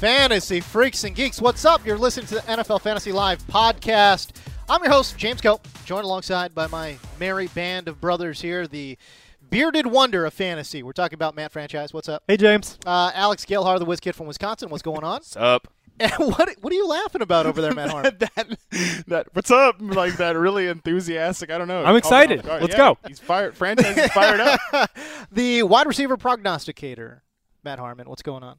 Fantasy freaks and geeks, what's up? You're listening to the NFL Fantasy Live podcast. I'm your host, James Koh, joined alongside by my merry band of brothers here, the bearded wonder of fantasy. We're talking about Matt Franchise. What's up? Hey, James. Uh, Alex Gelhar, the whiz kid from Wisconsin. What's going on? What's up? And what what are you laughing about over there, Matt Harmon? that, that, what's up? Like that really enthusiastic. I don't know. I'm excited. Let's Yeah, go. He's fired. Franchise is fired up. the wide receiver prognosticator, Matt Harmon. What's going on?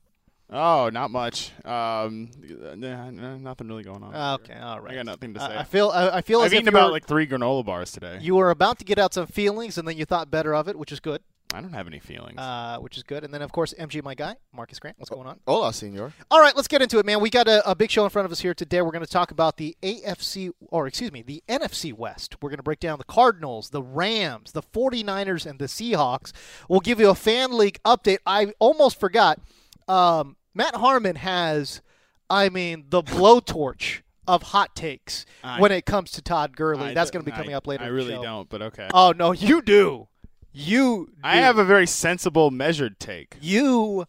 Oh, not much. Um, nah, nah, nothing really going on. Okay, all right. I got nothing to I- say. I feel I, I feel like I've as eaten you about were, like three granola bars today. you were about to get out some feelings, and then you thought better of it, which is good. I don't have any feelings. Uh, which is good. And then of course MG, my guy, Marcas Grant. What's going on? Hola, senor. All right, let's get into it, man. We got a, a big show in front of us here today. We're going to talk about the AFC, or excuse me, the NFC West. We're going to break down the Cardinals, the Rams, the 49ers, and the Seahawks. We'll give you a fan league update. I almost forgot. Um, Matt Harmon has, I mean, the blowtorch of hot takes I- when it comes to Todd Gurley. I That's going to be coming I- up later. I in the really show. don't, but okay. Oh no, you do. You. I have a very sensible, measured take. you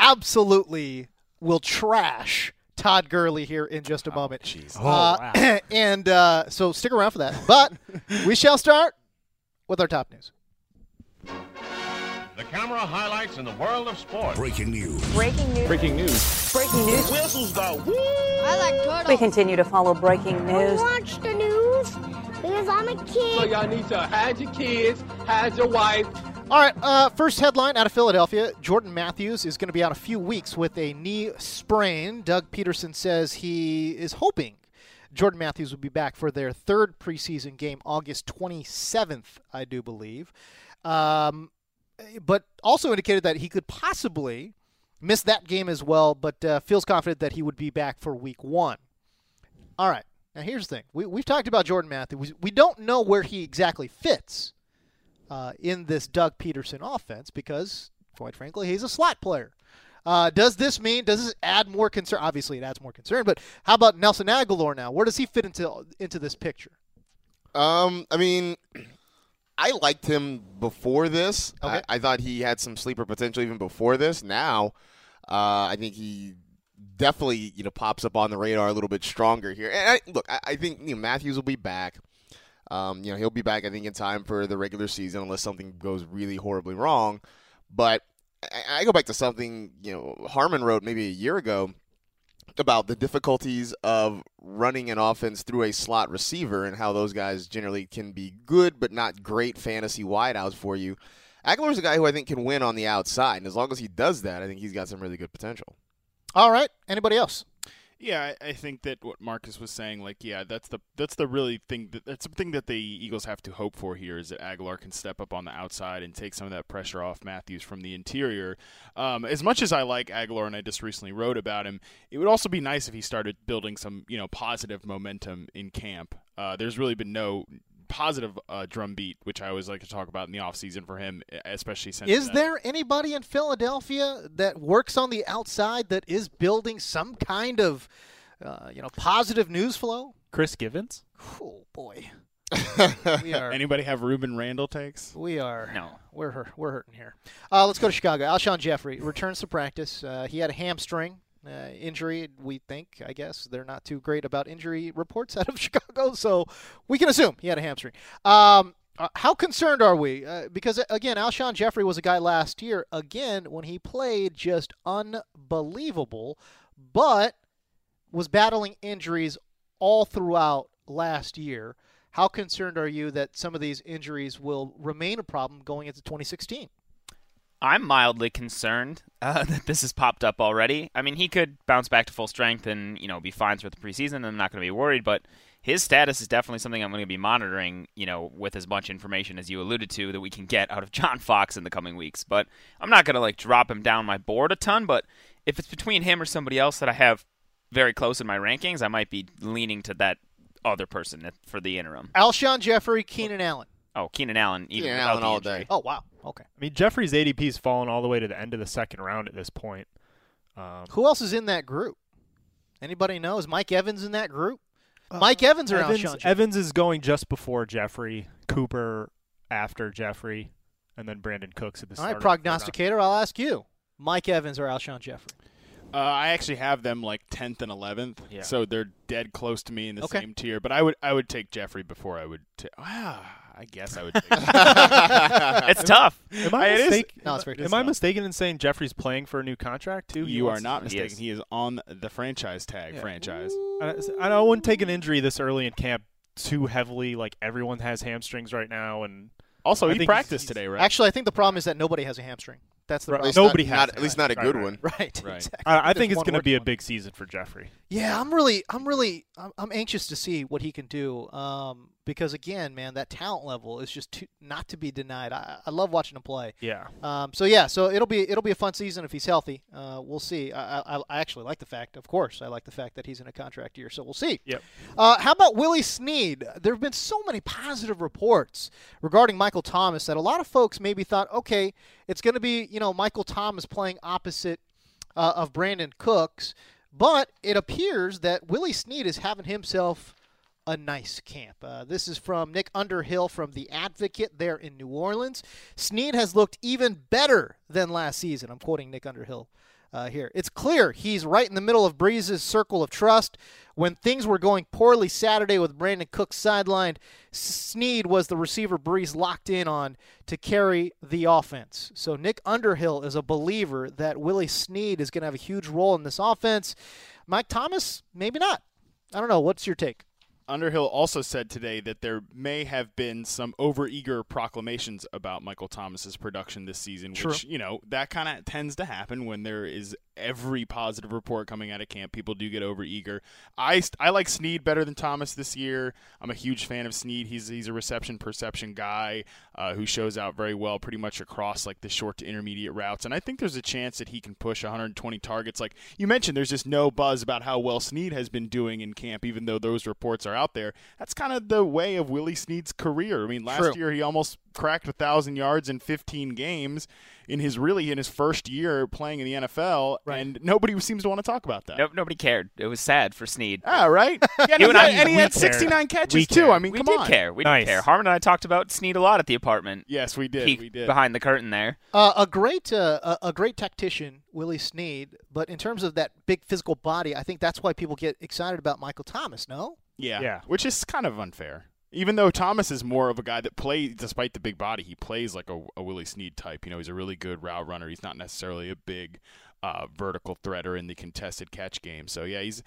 absolutely will trash Todd Gurley here in just a moment. Jeez. Uh, and uh, so stick around for that. But we shall start with our top news. The camera highlights in the world of sports. Breaking news. Breaking news. Breaking news. Breaking news. Whistles go woo! I like turtles. We continue to follow breaking news. watch the news because I'm a kid. y'all need to hide your kids, hide your wife. All right, uh, first headline out of Philadelphia Jordan Matthews is going to be out a few weeks with a knee sprain. Doug Pederson says he is hoping Jordan Matthews will be back for their third preseason game, August 27th, I do believe. Um, but also indicated that he could possibly miss that game as well, but uh, feels confident that he would be back for week one. All right, now here's the thing we, we've talked about Jordan Matthews. We, we don't know where he exactly fits uh, in this Doug Pederson offense because, quite frankly, he's a slot player. Uh, does this mean? Does this add more concern? Obviously, it adds more concern. But how about Nelson Agholor now? Where does he fit into into this picture? Um, I mean, I liked him before this. Okay. I, I thought he had some sleeper potential even before this. Now, uh, I think he definitely you know pops up on the radar a little bit stronger here. And I, look, I, I think you know Matthews will be back. Um, you know he'll be back. I think in time for the regular season, unless something goes really horribly wrong. But I, I go back to something you know Harmon wrote maybe a year ago about the difficulties of running an offense through a slot receiver and how those guys generally can be good but not great fantasy wideouts for you. Agholor's a guy who I think can win on the outside, and as long as he does that, I think he's got some really good potential. All right. Anybody else? Yeah, I, I think that what Marcus was saying, like, yeah, that's the that's the really thing that that's the thing that the Eagles have to hope for here is that Agholor can step up on the outside and take some of that pressure off Matthews from the interior. Um, as much as I like Agholor, and I just recently wrote about him, it would also be nice if he started building some you know positive momentum in camp. Uh, there's really been no positive uh, drumbeat, which I always like to talk about in the offseason for him, especially since Is that- there anybody in Philadelphia that works on the outside that is building some kind of, uh, you know, positive news flow? Chris Givens. Oh boy, we are anybody have Rueben Randle takes? We are. No. We're hurt, we're hurting here. Uh, let's go to Chicago. Alshon Jeffery returns to practice. Uh, he had a hamstring uh, injury. We think, I guess, they're not too great about injury reports out of Chicago, so we can assume he had a hamstring. Um, uh, how concerned are we? Uh, because again, Alshon Jeffery was a guy last year. Again, when he played, just unbelievable, but was battling injuries all throughout last year. How concerned are you that some of these injuries will remain a problem going into 2016? I'm mildly concerned uh, that this has popped up already. I mean, he could bounce back to full strength and you know be fine throughout the preseason. and I'm not going to be worried, but his status is definitely something I'm going to be monitoring, you know, with as much information as you alluded to that we can get out of John Fox in the coming weeks. But I'm not going to like drop him down my board a ton, but if it's between him or somebody else that I have very close in my rankings, I might be leaning to that other person for the interim. Alshon Jeffery, Keenan Allen. Oh, Keenan Allen, even Keenan Allen all day. Oh wow. Okay. I mean, Jeffery's ADP's fallen all the way to the end of the second round at this point. Um, Who else is in that group? Anybody know? Is Mike Evans in that group? Mike Evans or Evans, Alshon Evans is going just before Jeffery. Cooper after Jeffery, and then Brandin Cooks at the All start. right, of the third round. prognosticator. I'll ask you. Mike Evans or Alshon Jeffery? Uh, I actually have them like tenth and eleventh, Yeah. so they're dead close to me in the Okay. same tier. But I would I would take Jeffery before I would. ta- ah, I guess I would. Take It's tough. Am I, It is- mistake- No, it's very am tough. I mistaken in saying Jeffery's playing for a new contract too? He you are wants- not He mistaken. is. He is on the franchise tag. Yeah. Franchise. I, I don't- I wouldn't take an injury this early in camp too heavily. Like everyone has hamstrings right now, and Also, I he think he's- practiced he's- today, right? Actually, I think the problem is that nobody has a hamstring. That's the Right. At problem. Nobody not, has not- it. at least not a Right, good right, one. Right. Right. Exactly. I, I There's think it's one going to be a working big season for Jeffery. Yeah, I'm really, I'm really, I'm, I'm anxious to see what he can do. Um, because again, man, that talent level is just too, not to be denied. I, I love watching him play. Yeah. Um, so yeah, so it'll be it'll be a fun season if he's healthy. Uh, we'll see. I, I, I actually like the fact, of course, I like the fact that he's in a contract year. So we'll see. Yep. Uh, how about Willie Snead? There have been so many positive reports regarding Michael Thomas that a lot of folks maybe thought, okay, it's going to be you know Michael Thomas playing opposite uh, of Brandin Cooks, but it appears that Willie Snead is having himself a nice camp. Uh, this is from Nick Underhill from The Advocate there in New Orleans. Snead has looked even better than last season. I'm quoting Nick Underhill uh, here. It's clear he's right in the middle of Brees's circle of trust. When things were going poorly Saturday with Brandin Cook sidelined, Snead was the receiver Brees locked in on to carry the offense. So Nick Underhill is a believer that Willie Snead is going to have a huge role in this offense. Mike Thomas, maybe not. I don't know. What's your take? Underhill also said today that there may have been some overeager proclamations about Michael Thomas's production this season, True. which you know that kind of tends to happen when there is every positive report coming out of camp. People do get overeager. I I like Snead better than Thomas this year. I'm a huge fan of Snead. He's he's a reception perception guy uh, who shows out very well, pretty much across like the short to intermediate routes, and I think there's a chance that he can push 120 targets. Like you mentioned, there's just no buzz about how well Snead has been doing in camp, even though those reports are out there. That's kind of the way of Willie Snead's career. I mean, last True. year he almost cracked a thousand yards in 15 games in his really in his first year playing in the NFL, Right. and nobody seems to want to talk about that. Nope, nobody cared. It was sad for Snead. Ah, right. Yeah, and, You he, and I- had, and he we had care. 69 catches We too. care. I mean, we come did on. care. We Nice. did care. Harmon and I talked about Snead a lot at the apartment. Yes, we did. Peek we did. behind the curtain there. Uh, a great, uh, a, a great tactician, Willie Snead. But in terms of that big physical body, I think that's why people get excited about Michael Thomas. No, Yeah. Yeah. Which is kind of unfair. Even though Thomas is more of a guy that plays, despite the big body, he plays like a, a Willie Snead type. You know, he's a really good route runner. He's not necessarily a big uh, vertical threader in the contested catch game. So yeah, he's.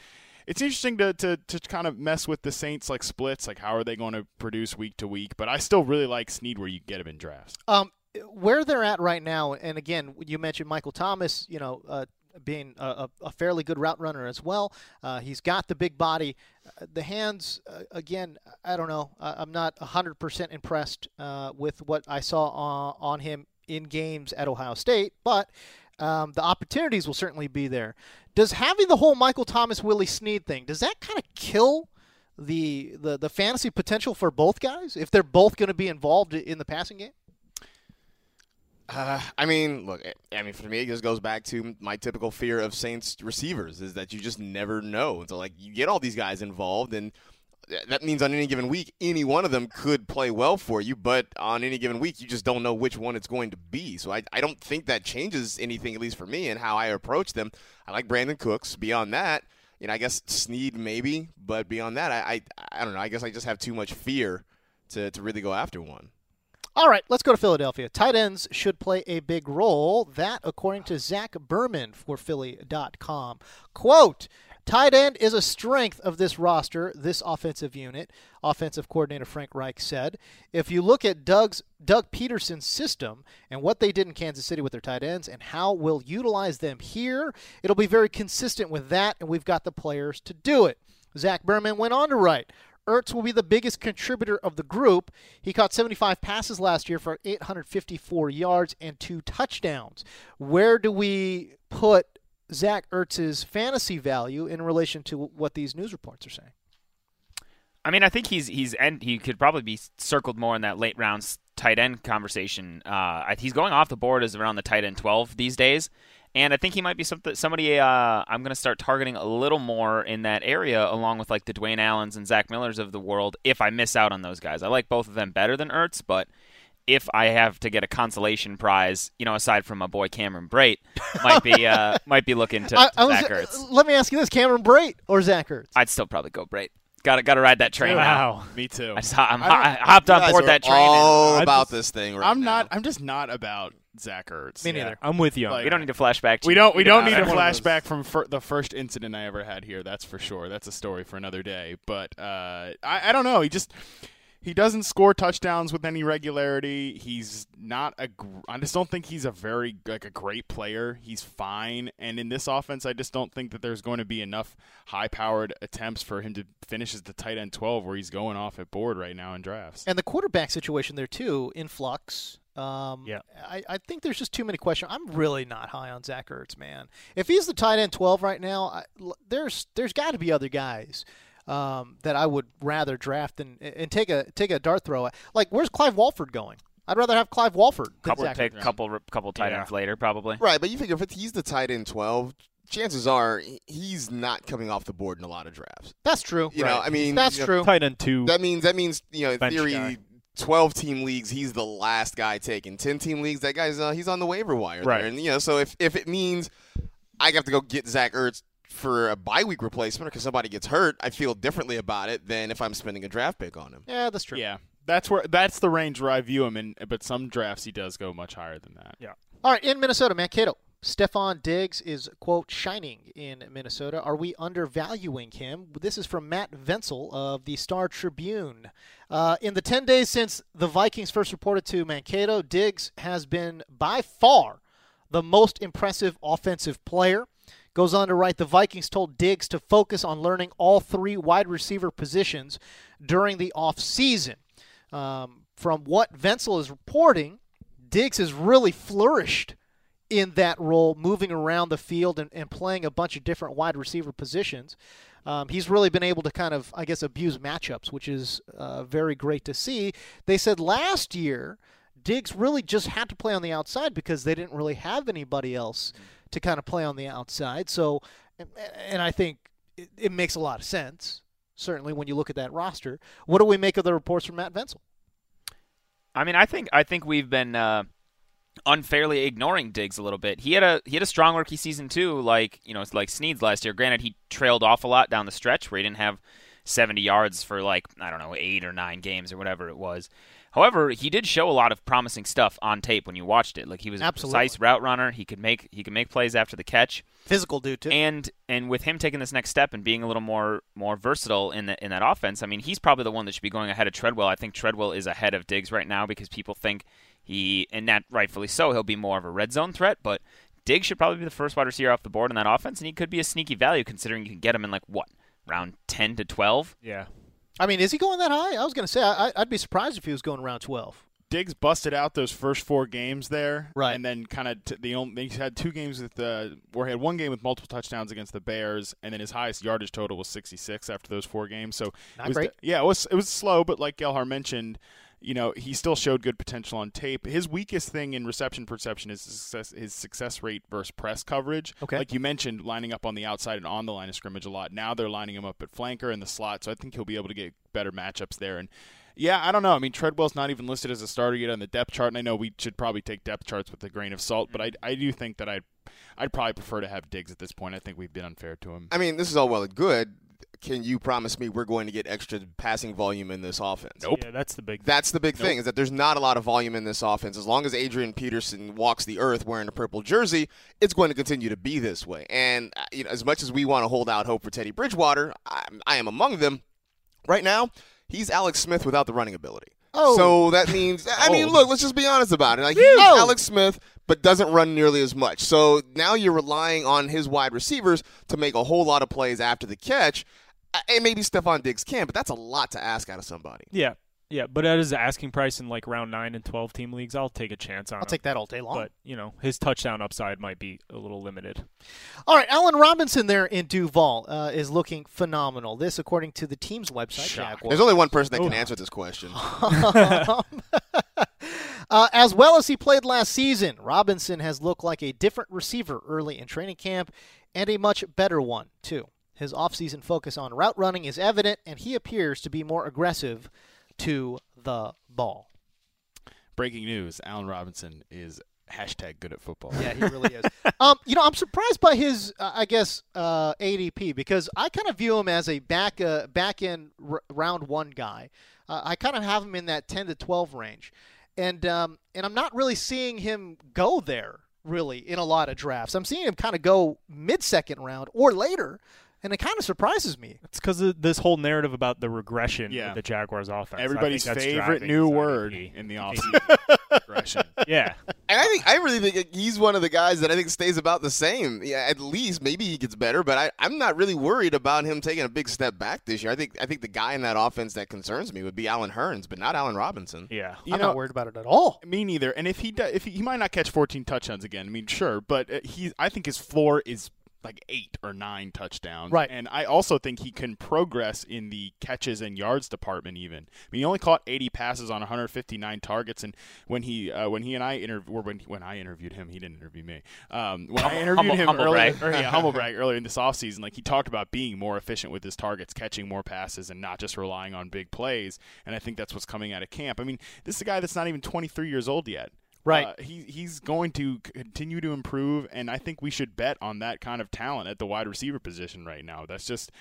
It's interesting to, to, to kind of mess with the Saints like splits, like how are they going to produce week to week? But I still really like Snead where you get him in drafts. um, where they're at right now, and again, you mentioned Michael Thomas. You know, uh, being a, a, fairly good route runner as well. Uh, he's got the big body. Uh, the hands, uh, again, I don't know. I'm not 100% impressed uh, with what I saw on, on him in games at Ohio State, but um, the opportunities will certainly be there. Does having the whole Michael Thomas Willie Snead thing does that kind of kill the, the the fantasy potential for both guys if they're both going to be involved in the passing game? Uh, I mean, look. I mean, for me, it just goes back to my typical fear of Saints receivers is that you just never know. So, like, you get all these guys involved, and that means on any given week, any one of them could play well for you. But on any given week, you just don't know which one it's going to be. So, I, I don't think that changes anything, at least for me, and how I approach them. I like Brandin Cooks. Beyond that, you know, I guess Snead maybe, but beyond that, I, I, I don't know. I guess I just have too much fear to, to really go after one. All right, let's go to Philadelphia. Tight ends should play a big role. That, according to Zach Berman for Philly.com. Quote, tight end is a strength of this roster, this offensive unit, offensive coordinator Frank Reich said. If you look at Doug's Doug Pederson's system and what they did in Kansas City with their tight ends and how we'll utilize them here, it'll be very consistent with that, and we've got the players to do it. Zach Berman went on to write, Ertz will be the biggest contributor of the group. He caught 75 passes last year for 854 yards and two touchdowns. Where do we put Zach Ertz's fantasy value in relation to what these news reports are saying? I mean, I think he's he's and he could probably be circled more in that late rounds tight end conversation. Uh, he's going off the board as around the tight end 12 these days. And I think he might be something, somebody uh, I'm going to start targeting a little more in that area, along with like the Dwayne Allens and Zach Millers of the world. If I miss out on those guys, I like both of them better than Ertz, but if I have to get a consolation prize, you know, aside from my boy Cameron Brate, might be uh, might be looking to, to I was, Zach Ertz. Let me ask you this: Cameron Brate or Zach Ertz? I'd still probably go Brate. Got to got to ride that train now. Wow. Me too. I just, I'm, I I hopped You on guys board are that train. all I about just- this thing right I'm now. not. I'm just not about Zach Ertz. Me Yeah. neither. I'm with you. Like- we don't need to flashback. We don't. We don't need a One of flashback from fir- the first incident I ever had here. That's for sure. That's a story for another day. But uh, I, I don't know. He just he doesn't score touchdowns with any regularity. He's not a. Gr- I just don't think he's a very like a great player. He's fine. And in this offense, I just don't think that there's going to be enough high-powered attempts for him to finish as the tight end 12, where he's going off at board right now in drafts. And the quarterback situation there too, in flux. Um, Yeah. I, I think there's just too many questions. I'm really not high on Zach Ertz, man. If he's the tight end 12 right now, I, l- there's there's got to be other guys um, that I would rather draft than and take a take a dart throw. at. Like, where's Clive Walford going? I'd rather have Clive Walford than couple Zach pick, Ertz. couple couple tight Yeah. ends later, probably. Right, but you figure if he's the tight end 12, chances are he's not coming off the board in a lot of drafts. That's true. You know, I mean, That's you know, true. Tight end two. That means that means you know in theory, guy. Twelve team leagues, he's the last guy taken. Ten team leagues, that guy's uh, he's on the waiver wire. Right. There. And you know, so if if it means I have to go get Zach Ertz for a bye week replacement because somebody gets hurt, I feel differently about it than if I'm spending a draft pick on him. Yeah, that's true. Yeah, that's where that's the range where I view him in. But some drafts he does go much higher than that. Yeah. All right, in Minnesota, Mankato. Stefon Diggs is, quote, shining in Minnesota. Are we undervaluing him? This is from Matt Vensel of the Star Tribune. Uh, in the 10 days since the Vikings first reported to Mankato, Diggs has been by far the most impressive offensive player. Goes on to write the Vikings told Diggs to focus on learning all three wide receiver positions during the offseason. Um, from what Vensel is reporting, Diggs has really flourished in that role, moving around the field and, and playing a bunch of different wide receiver positions. Um, he's really been able to kind of, I guess, abuse matchups, which is uh, very great to see. They said last year, Diggs really just had to play on the outside because they didn't really have anybody else to kind of play on the outside. So, and, and I think it, it makes a lot of sense, certainly when you look at that roster. What do we make of the reports from Matt Vensel? I mean, I think I think we've been uh, unfairly ignoring Diggs a little bit. He had a he had a strong rookie season too, like you know, it's like Snead's last year. Granted, he trailed off a lot down the stretch where he didn't have 70 yards for like I don't know eight or nine games or whatever it was. However, he did show a lot of promising stuff on tape when you watched it. Like he was a precise route runner. He could make he could make plays after the catch. Physical dude too. And and with him taking this next step and being a little more more versatile in the, in that offense, I mean, he's probably the one that should be going ahead of Treadwell. I think Treadwell is ahead of Diggs right now because people think he and that rightfully so he'll be more of a red zone threat, but Diggs should probably be the first wide receiver off the board in that offense, and he could be a sneaky value considering you can get him in like what round ten to twelve. Yeah. I mean, is he going that high? I was going to say I, I'd be surprised if he was going around 12. Diggs busted out those first four games there, Right. And then kind of t- the only he had two games with the where he had one game with multiple touchdowns against the Bears, and then his highest yardage total was 66 after those four games. So Not it was great. yeah, it was it was slow, but like Gelhar mentioned, you know he still showed good potential on tape. His weakest thing in reception perception is his success, his success rate versus press coverage. Okay. like you mentioned, lining up on the outside and on the line of scrimmage a lot. Now they're lining him up at flanker in the slot, so I think he'll be able to get better matchups there and. Yeah, I don't know. I mean, Treadwell's not even listed as a starter yet on the depth chart, and I know we should probably take depth charts with a grain of salt, but I, I do think that I'd, I'd probably prefer to have Diggs at this point. I think we've been unfair to him. I mean, this is all well and good. Can you promise me we're going to get extra passing volume in this offense? Nope. Yeah, that's the big. That's the big thing is that there's not a lot of volume in this offense. As long as Adrian Peterson walks the earth wearing a purple jersey, it's going to continue to be this way. And uh, you know, as much as we want to hold out hope for Teddy Bridgewater, I, I am among them. Right now, he's Alex Smith without the running ability. Oh. So that means, I mean, Oh. look, let's just be honest about it. Like, he's Oh. Alex Smith, but doesn't run nearly as much. So now you're relying on his wide receivers to make a whole lot of plays after the catch. And maybe Stefon Diggs can, but that's a lot to ask out of somebody. Yeah, yeah, but at his asking price in like round nine and twelve team leagues, I'll take a chance on I'll him. take that all day long. But you know, his touchdown upside might be a little limited. All right, Allen Robinson there in Duval uh, is looking phenomenal. This, according to the team's website, Jaguars. There's only one person that can Oh. answer this question. uh, as well as he played last season, Robinson has looked like a different receiver early in training camp and a much better one, too. His offseason focus on route running is evident, and he appears to be more aggressive to the ball. Breaking news: Allen Robinson is hashtag good at football. Yeah, he really is. um, you know, I'm surprised by his, uh, I guess, uh, ADP because I kind of view him as a back uh, back end r- round one guy. Uh, I kind of have him in that 10 to 12 range, and um, and I'm not really seeing him go there really in a lot of drafts. I'm seeing him kind of go mid second round or later, and it kind of surprises me. It's because of this whole narrative about the regression Yeah. of the Jaguars offense. I think Everybody's that's favorite driving new his word IDP. in the offseason: regression. Yeah, And I think I really think he's one of the guys that I think stays about the same. Yeah, at least maybe he gets better, but I, I'm not really worried about him taking a big step back this year. I think I think the guy in that offense that concerns me would be Allen Hurns, but not Allen Robinson. yeah. You I'm know, not worried about it at all. Me neither. And if he does, if he, he might not catch 14 touchdowns again, I mean, sure, but uh, he, I think his floor is like eight or nine touchdowns. Right. And I also think he can progress in the catches and yards department. Even. I mean, he only caught 80 passes on 159 targets, and when he, uh, when he and I interviewed, or when when I interviewed him, he didn't interview me. Um, when I Humble- interviewed him humble earlier, brag. or, yeah, humble brag earlier in this offseason, like he talked about being more efficient with his targets, catching more passes, and not just relying on big plays. And I think that's what's coming out of camp. I mean, this is a guy that's not even 23 years old yet. Right. Uh, he he's going to continue to improve, and I think we should bet on that kind of talent at the wide receiver position right now. That's just.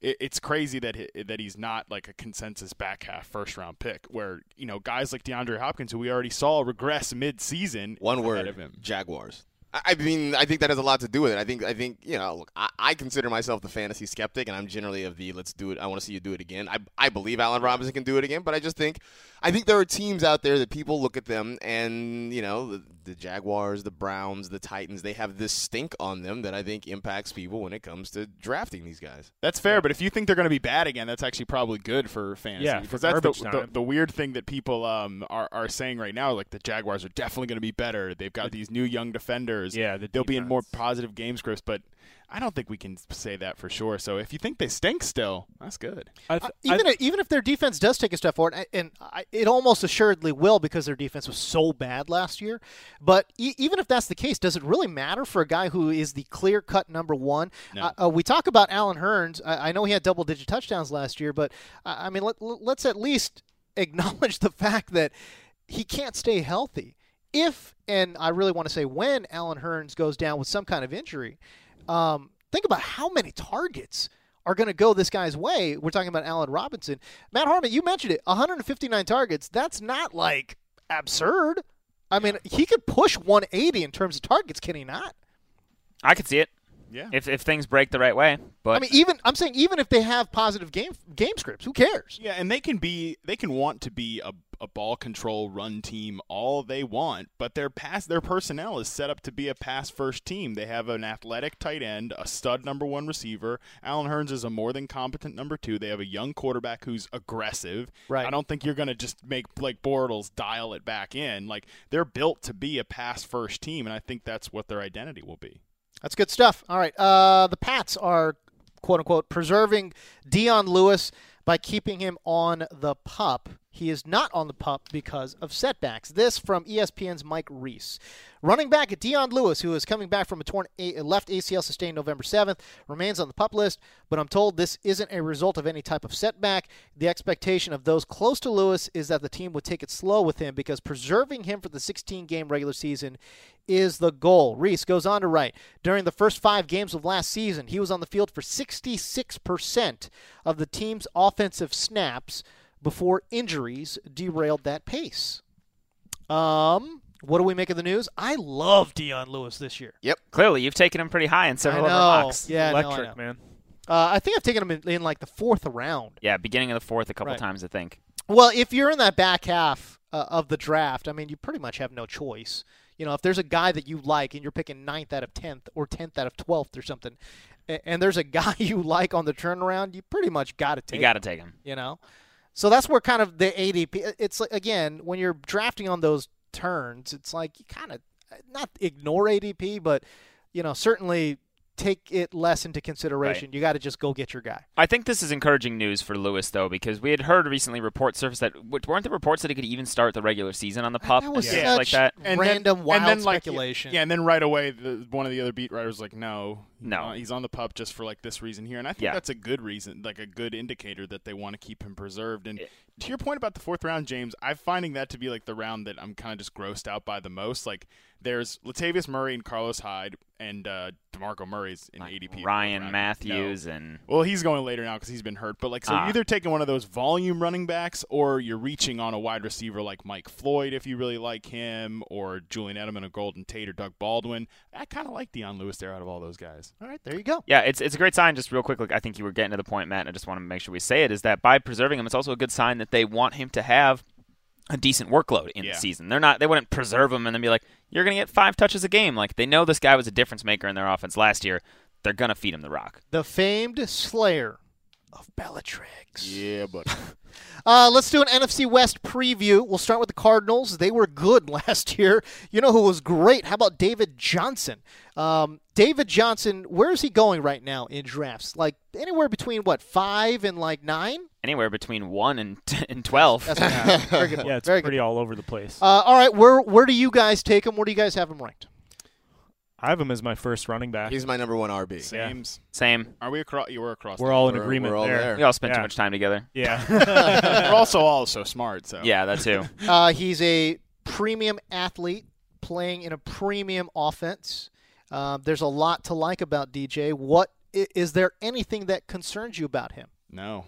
It, it's crazy that he, that he's not like a consensus back half first round pick, where you know guys like DeAndre Hopkins, who we already saw regress mid season, One word: of him. Jaguars. I I mean, I think that has a lot to do with it. I think, I think, you know, look, I, I consider myself the fantasy skeptic, and I'm generally of the let's do it. I want to see you do it again. I, I believe Allen Robinson can do it again, but I just think, I think there are teams out there that people look at them, and you know, the, the Jaguars, the Browns, the Titans, they have this stink on them that I think impacts people when it comes to drafting these guys. That's fair, but if you think they're going to be bad again, that's actually probably good for fantasy. Yeah, because that's the, the, the weird thing that people um, are, are saying right now. Like the Jaguars are definitely going to be better. They've got these new young defenders. Yeah, the they'll be in more positive game scripts, but I don't think we can say that for sure. So if you think they stink still, that's good. I Uh, th- even I, if, even if their defense does take a step forward, and- and I, it almost assuredly will because their defense was so bad last year. But e- even if that's the case, does it really matter for a guy who is the clear cut number one? No. Uh, uh, we talk about Allen Hurns. I, I know he had double digit touchdowns last year, but uh, I mean, let, let's at least acknowledge the fact that he can't stay healthy. If and I really want to say when Allen Hurns goes down with some kind of injury, um, think about how many targets are going to go this guy's way. We're talking about Allen Robinson. Matt Harmon, you mentioned it 159 targets. That's not like absurd. I mean, he could push 180 in terms of targets, can he not? I could see it Yeah. if if things break the right way. But I mean, even I'm saying even if they have positive game game scripts, who cares? Yeah, and they can be they can want to be a, a ball control run team all they want, but their pass their personnel is set up to be a pass first team. They have an athletic tight end, a stud number one receiver. Allen Hurns is a more than competent number two. They have a young quarterback who's aggressive. Right. I don't think you're gonna just make Blake Bortles dial it back in. Like they're built to be a pass first team, and I think that's what their identity will be. That's good stuff. All right. Uh, the Pats are, quote unquote, preserving Dion Lewis by keeping him on the pup. He is not on the pup because of setbacks. This from ESPN's Mike Reiss. Running back Dion Lewis, who is coming back from a torn a- left ACL sustained November 7th, remains on the pup list, but I'm told this isn't a result of any type of setback. The expectation of those close to Lewis is that the team would take it slow with him because preserving him for the 16 game regular season is the goal. Reiss goes on to write During the first five games of last season, he was on the field for 66% of the team's offensive snaps before injuries derailed that pace. Um, what do we make of the news? I love Dion Lewis this year. Yep. Clearly, you've taken him pretty high in several of our mocks. Yeah, no, I electric, know. man. Uh, I think I've taken him in, in like the fourth round. Yeah, beginning of the fourth a couple Right. times, I think. Well, if you're in that back half uh, of the draft, I mean, you pretty much have no choice. You know, if there's a guy that you like and you're picking ninth out of tenth or tenth out of twelfth or something, a- and there's a guy you like on the turnaround, you pretty much got to take. You got to take him. You know, so that's where kind of the ADP. It's like again when you're drafting on those turns, it's like you kind of uh, not ignore ADP, but you know certainly take it less into consideration. You got to just go get your guy. I think this is encouraging news for Lewis, though, because we had heard recently reports surface that weren't the reports that he could even start the regular season on the pup That was and stuff such like that. And random then, wild and then, like, speculation. Yeah, and then right away, the, one of the other beat writers was like, no, No. uh, he's on the pup just for like this reason here, and I think Yeah. that's a good reason, like a good indicator that they want to keep him preserved. And to your point about the fourth round, James, I'm finding that to be like the round that I'm kind of just grossed out by the most. Like there's Latavius Murray and Carlos Hyde and uh, Demarco Murray's in ADP. Ryan round. Matthews No. and Well, he's going later now because he's been hurt. But like, so you're either taking one of those volume running backs, or you're reaching on a wide receiver like Mike Floyd if you really like him, or Julian Edelman, or Golden Tate, or Doug Baldwin. I kind of like Dion Lewis there out of all those guys. All right, there you go. Yeah, it's it's a great sign. Just real quick, like, I think you were getting to the point, Matt, and I just want to make sure we say it is that by preserving him, it's also a good sign that they want him to have a decent workload in Yeah. the season. They're not they wouldn't preserve him and then be like, you're going to get five touches a game. Like they know this guy was a difference maker in their offense last year. They're going to feed him the rock. The famed Slayer of Bellatrix. Yeah, but Uh, let's do an NFC West preview. We'll start with the Cardinals. They were good last year. You know who was great? How about David Johnson? Um, David Johnson, where is he going right now in drafts? Like anywhere between what five and like nine? Anywhere between 1 and and 12. That's yeah, very good. Yeah, it's very pretty good. all over the place. Uh, all right, where where do you guys take him? Where do you guys have him ranked? I have him as my first running back. he's my number one RB. Sames. Same. Are we across? You were across. We're all in We're- agreement we're all there. there. We all spent too much time together. Yeah. we're also all so smart. So Yeah, that too. Uh, he's a premium athlete playing in a premium offense. Um, there's a lot to like about DJ. What i- is there anything that concerns you about him? no.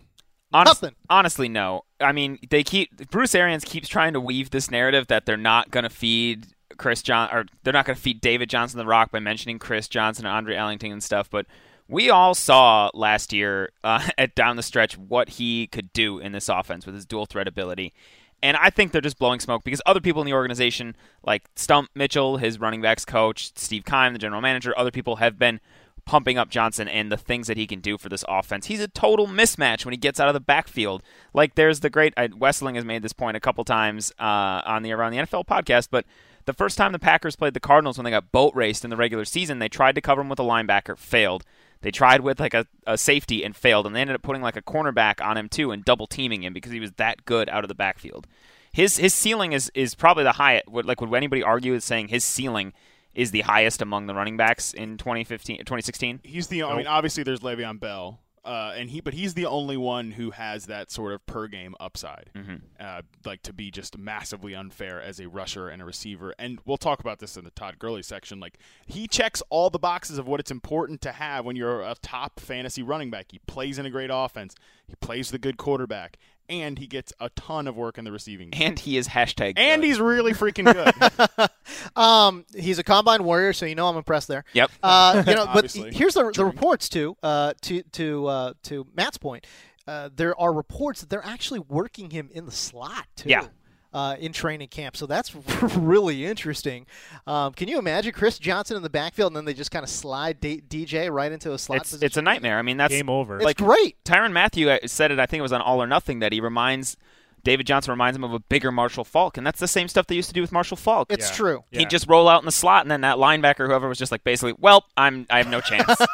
Honest, Nothing. Honestly, no. I mean, they keep Bruce Arians keeps trying to weave this narrative that they're not going to feed Chris John or they're not going to feed David Johnson the rock by mentioning Chris Johnson and Andre Ellington and stuff. But we all saw last year uh, at down the stretch what he could do in this offense with his dual threat ability. And I think they're just blowing smoke because other people in the organization, like Stump Mitchell, his running backs coach, Steve Keim, the general manager, other people have been pumping up Johnson and the things that he can do for this offense. He's a total mismatch when he gets out of the backfield. Like there's the great Wesseling has made this point a couple times uh, on the Around the NFL podcast, but the first time the Packers played the Cardinals when they got boat raced in the regular season, they tried to cover him with a linebacker, failed. They tried with like a, a safety and failed, and they ended up putting like a cornerback on him too and double teaming him because he was that good out of the backfield. His his ceiling is is probably the highest. Would like would anybody argue with saying his ceiling is the highest among the running backs in 2015 2016? He's the. I mean, obviously there's Le'Veon Bell, uh, and he, but he's the only one who has that sort of per game upside, Mm-hmm. uh, like to be just massively unfair as a rusher and a receiver. And we'll talk about this in the Todd Gurley section. Like he checks all the boxes of what it's important to have when you're a top fantasy running back. He plays in a great offense. He plays the good quarterback, and he gets a ton of work in the receiving. game. And he is hashtag. And good. he's really freaking good. Um, he's a combine warrior, so you know I'm impressed there. Yep. Uh, you know, but here's the, the reports too. Uh, to to uh, to Matt's point, uh, there are reports that they're actually working him in the slot too. Yeah. Uh, in training camp, so that's really interesting. Um, can you imagine Chris Johnson in the backfield, and then they just kind of slide D- DJ right into a slot it's position? it's a nightmare. I mean, that's Game over. It's like great. Tyrann Mathieu uh, said it. I think it was on All or Nothing that he reminds David Johnson reminds him of a bigger Marshall Faulk, and that's the same stuff they used to do with Marshall Faulk. It's Yeah. true. Yeah. He'd just roll out in the slot, and then that linebacker, whoever, was just like basically, "Well, I'm I have no chance."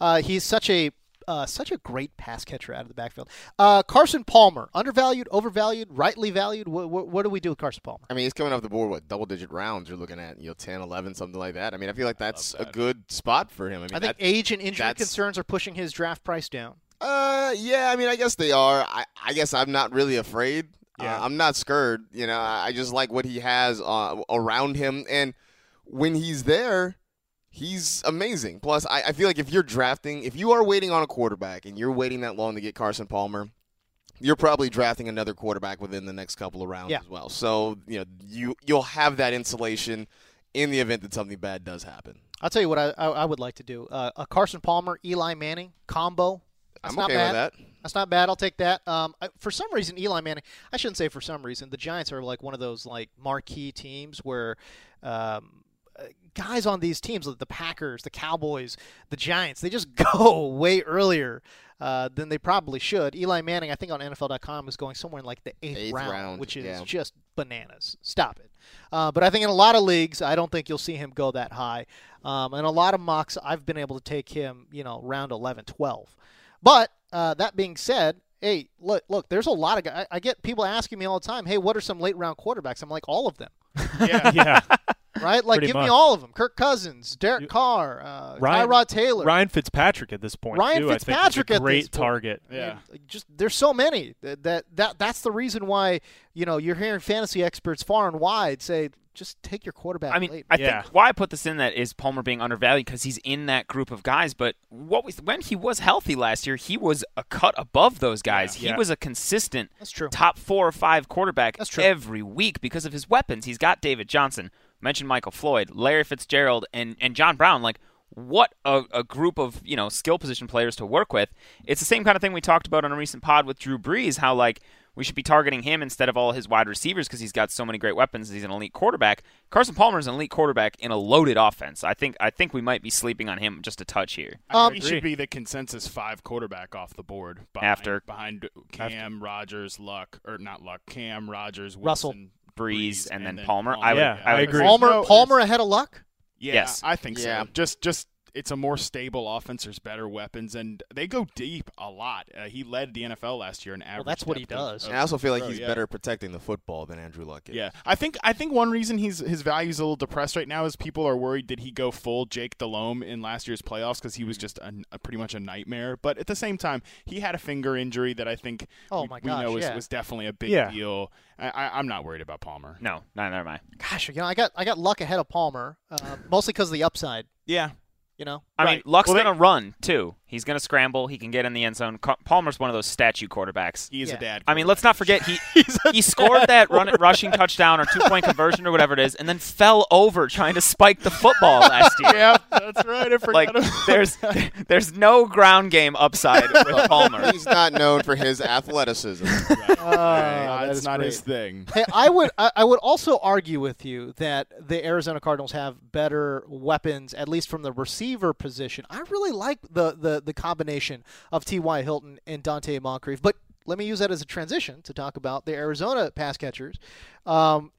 Uh, he's such a uh, such a great pass catcher out of the backfield. Uh, Carson Palmer, undervalued, overvalued, rightly valued. What, what, what do we do with Carson Palmer? I mean, he's coming off the board, what, double digit rounds you're looking at, you know, 10, 11, something like that. I mean, I feel like that's a good spot for him. I mean, I think that- age and injury that's- concerns are pushing his draft price down. Uh, yeah, I mean, I guess they are. I, I guess I'm not really afraid. Yeah. Uh, I'm not scared. You know, I, I just like what he has uh, around him, and when he's there, he's amazing. Plus, I, I feel like if you're drafting, if you are waiting on a quarterback and you're waiting that long to get Carson Palmer, you're probably drafting another quarterback within the next couple of rounds Yeah. as well. So you know, you you'll have that insulation in the event that something bad does happen. I'll tell you what I, I, I would like to do: uh, a Carson Palmer, Eli Manning combo. That's I'm not okay bad. with that. That's not bad. I'll take that. Um, I, for some reason, Eli Manning. I shouldn't say for some reason. The Giants are like one of those like marquee teams where, um, guys on these teams, like the Packers, the Cowboys, the Giants, they just go way earlier uh, than they probably should. Eli Manning, I think on NFL.com, is going somewhere in like the eighth, Eighth round, which is yeah. just bananas. Stop it. Uh, but I think in a lot of leagues, I don't think you'll see him go that high. Um, and a lot of mocks, I've been able to take him, you know, round 11, 12. But uh, that being said, hey, look, look, there's a lot of guys. I get people asking me all the time, hey, what are some late round quarterbacks? I'm like, all of them. Yeah. yeah. Right? Like, Pretty give me all of them. Kirk Cousins, Derek Carr, uh, Ryan- Tyrod Taylor. Ryan Fitzpatrick at this point. Ryan too, I think, is a Fitzpatrick great this point. target. I mean, just there's so many that, that that that's the reason why you know you're hearing fantasy experts far and wide say just take your quarterback I mean, late. I think why I put this in that is Palmer being undervalued because he's in that group of guys. But what was when he was healthy last year, he was a cut above those guys. He Yeah. was a consistent That's true. top four or five quarterback That's true. every week because of his weapons. He's got David Johnson, mentioned Michael Floyd, Larry Fitzgerald, and and John Brown. Like what a, a group of you know skill position players to work with. It's the same kind of thing we talked about on a recent pod with Drew Brees. How like we should be targeting him instead of all his wide receivers because he's got so many great weapons. He's an elite quarterback. Carson Palmer is an elite quarterback in a loaded offense. I think I think we might be sleeping on him just a touch here. Um, he should be the consensus five quarterback off the board behind, After- behind Cam Rodgers, Luck or not Luck, Cam Rodgers, Russell. Wilson, Brees, and then Palmer. I would- Yeah, I would I agree. Palmer No, Palmer ahead of Luck. Yeah, Yes. I think Yeah. so. Just just it's a more stable offense. There's better weapons, and they go deep a lot. Uh, he led the NFL last year in average. that's what he does. of And I also feel like throw, he's yeah. better protecting the football than Andrew Luck is. Yeah, I think I think one reason he's his value is a little depressed right now is people are worried did he go full Jake Delhomme in last year's playoffs because he was just a, a pretty much a nightmare. But at the same time, he had a finger injury that I think Oh we, my we know yeah. was definitely a big Yeah. deal. I, I, I'm not worried about Palmer. No, neither am I. Gosh, you know I got I got Luck ahead of Palmer, uh, mostly because of the upside. Yeah, You know, I mean, Luck's Well, gonna run too. He's gonna scramble. He can get in the end zone. Palmer's one of those statue quarterbacks. he is Yeah. a dad. I mean, let's not forget he he scored that run, rushing touchdown or two point conversion or whatever it is, and then fell over trying to spike the football last year. yeah, that's right. I forgot. Like about there's there's no ground game upside with Palmer. He's not known for his athleticism. Uh, that that's is not great. his thing. hey, I would I, I would also argue with you that the Arizona Cardinals have better weapons, at least from the receiver position. I really like the the, the combination of T.Y. Hilton and Donte Moncrief, but let me use that as a transition to talk about the Arizona pass catchers. Um,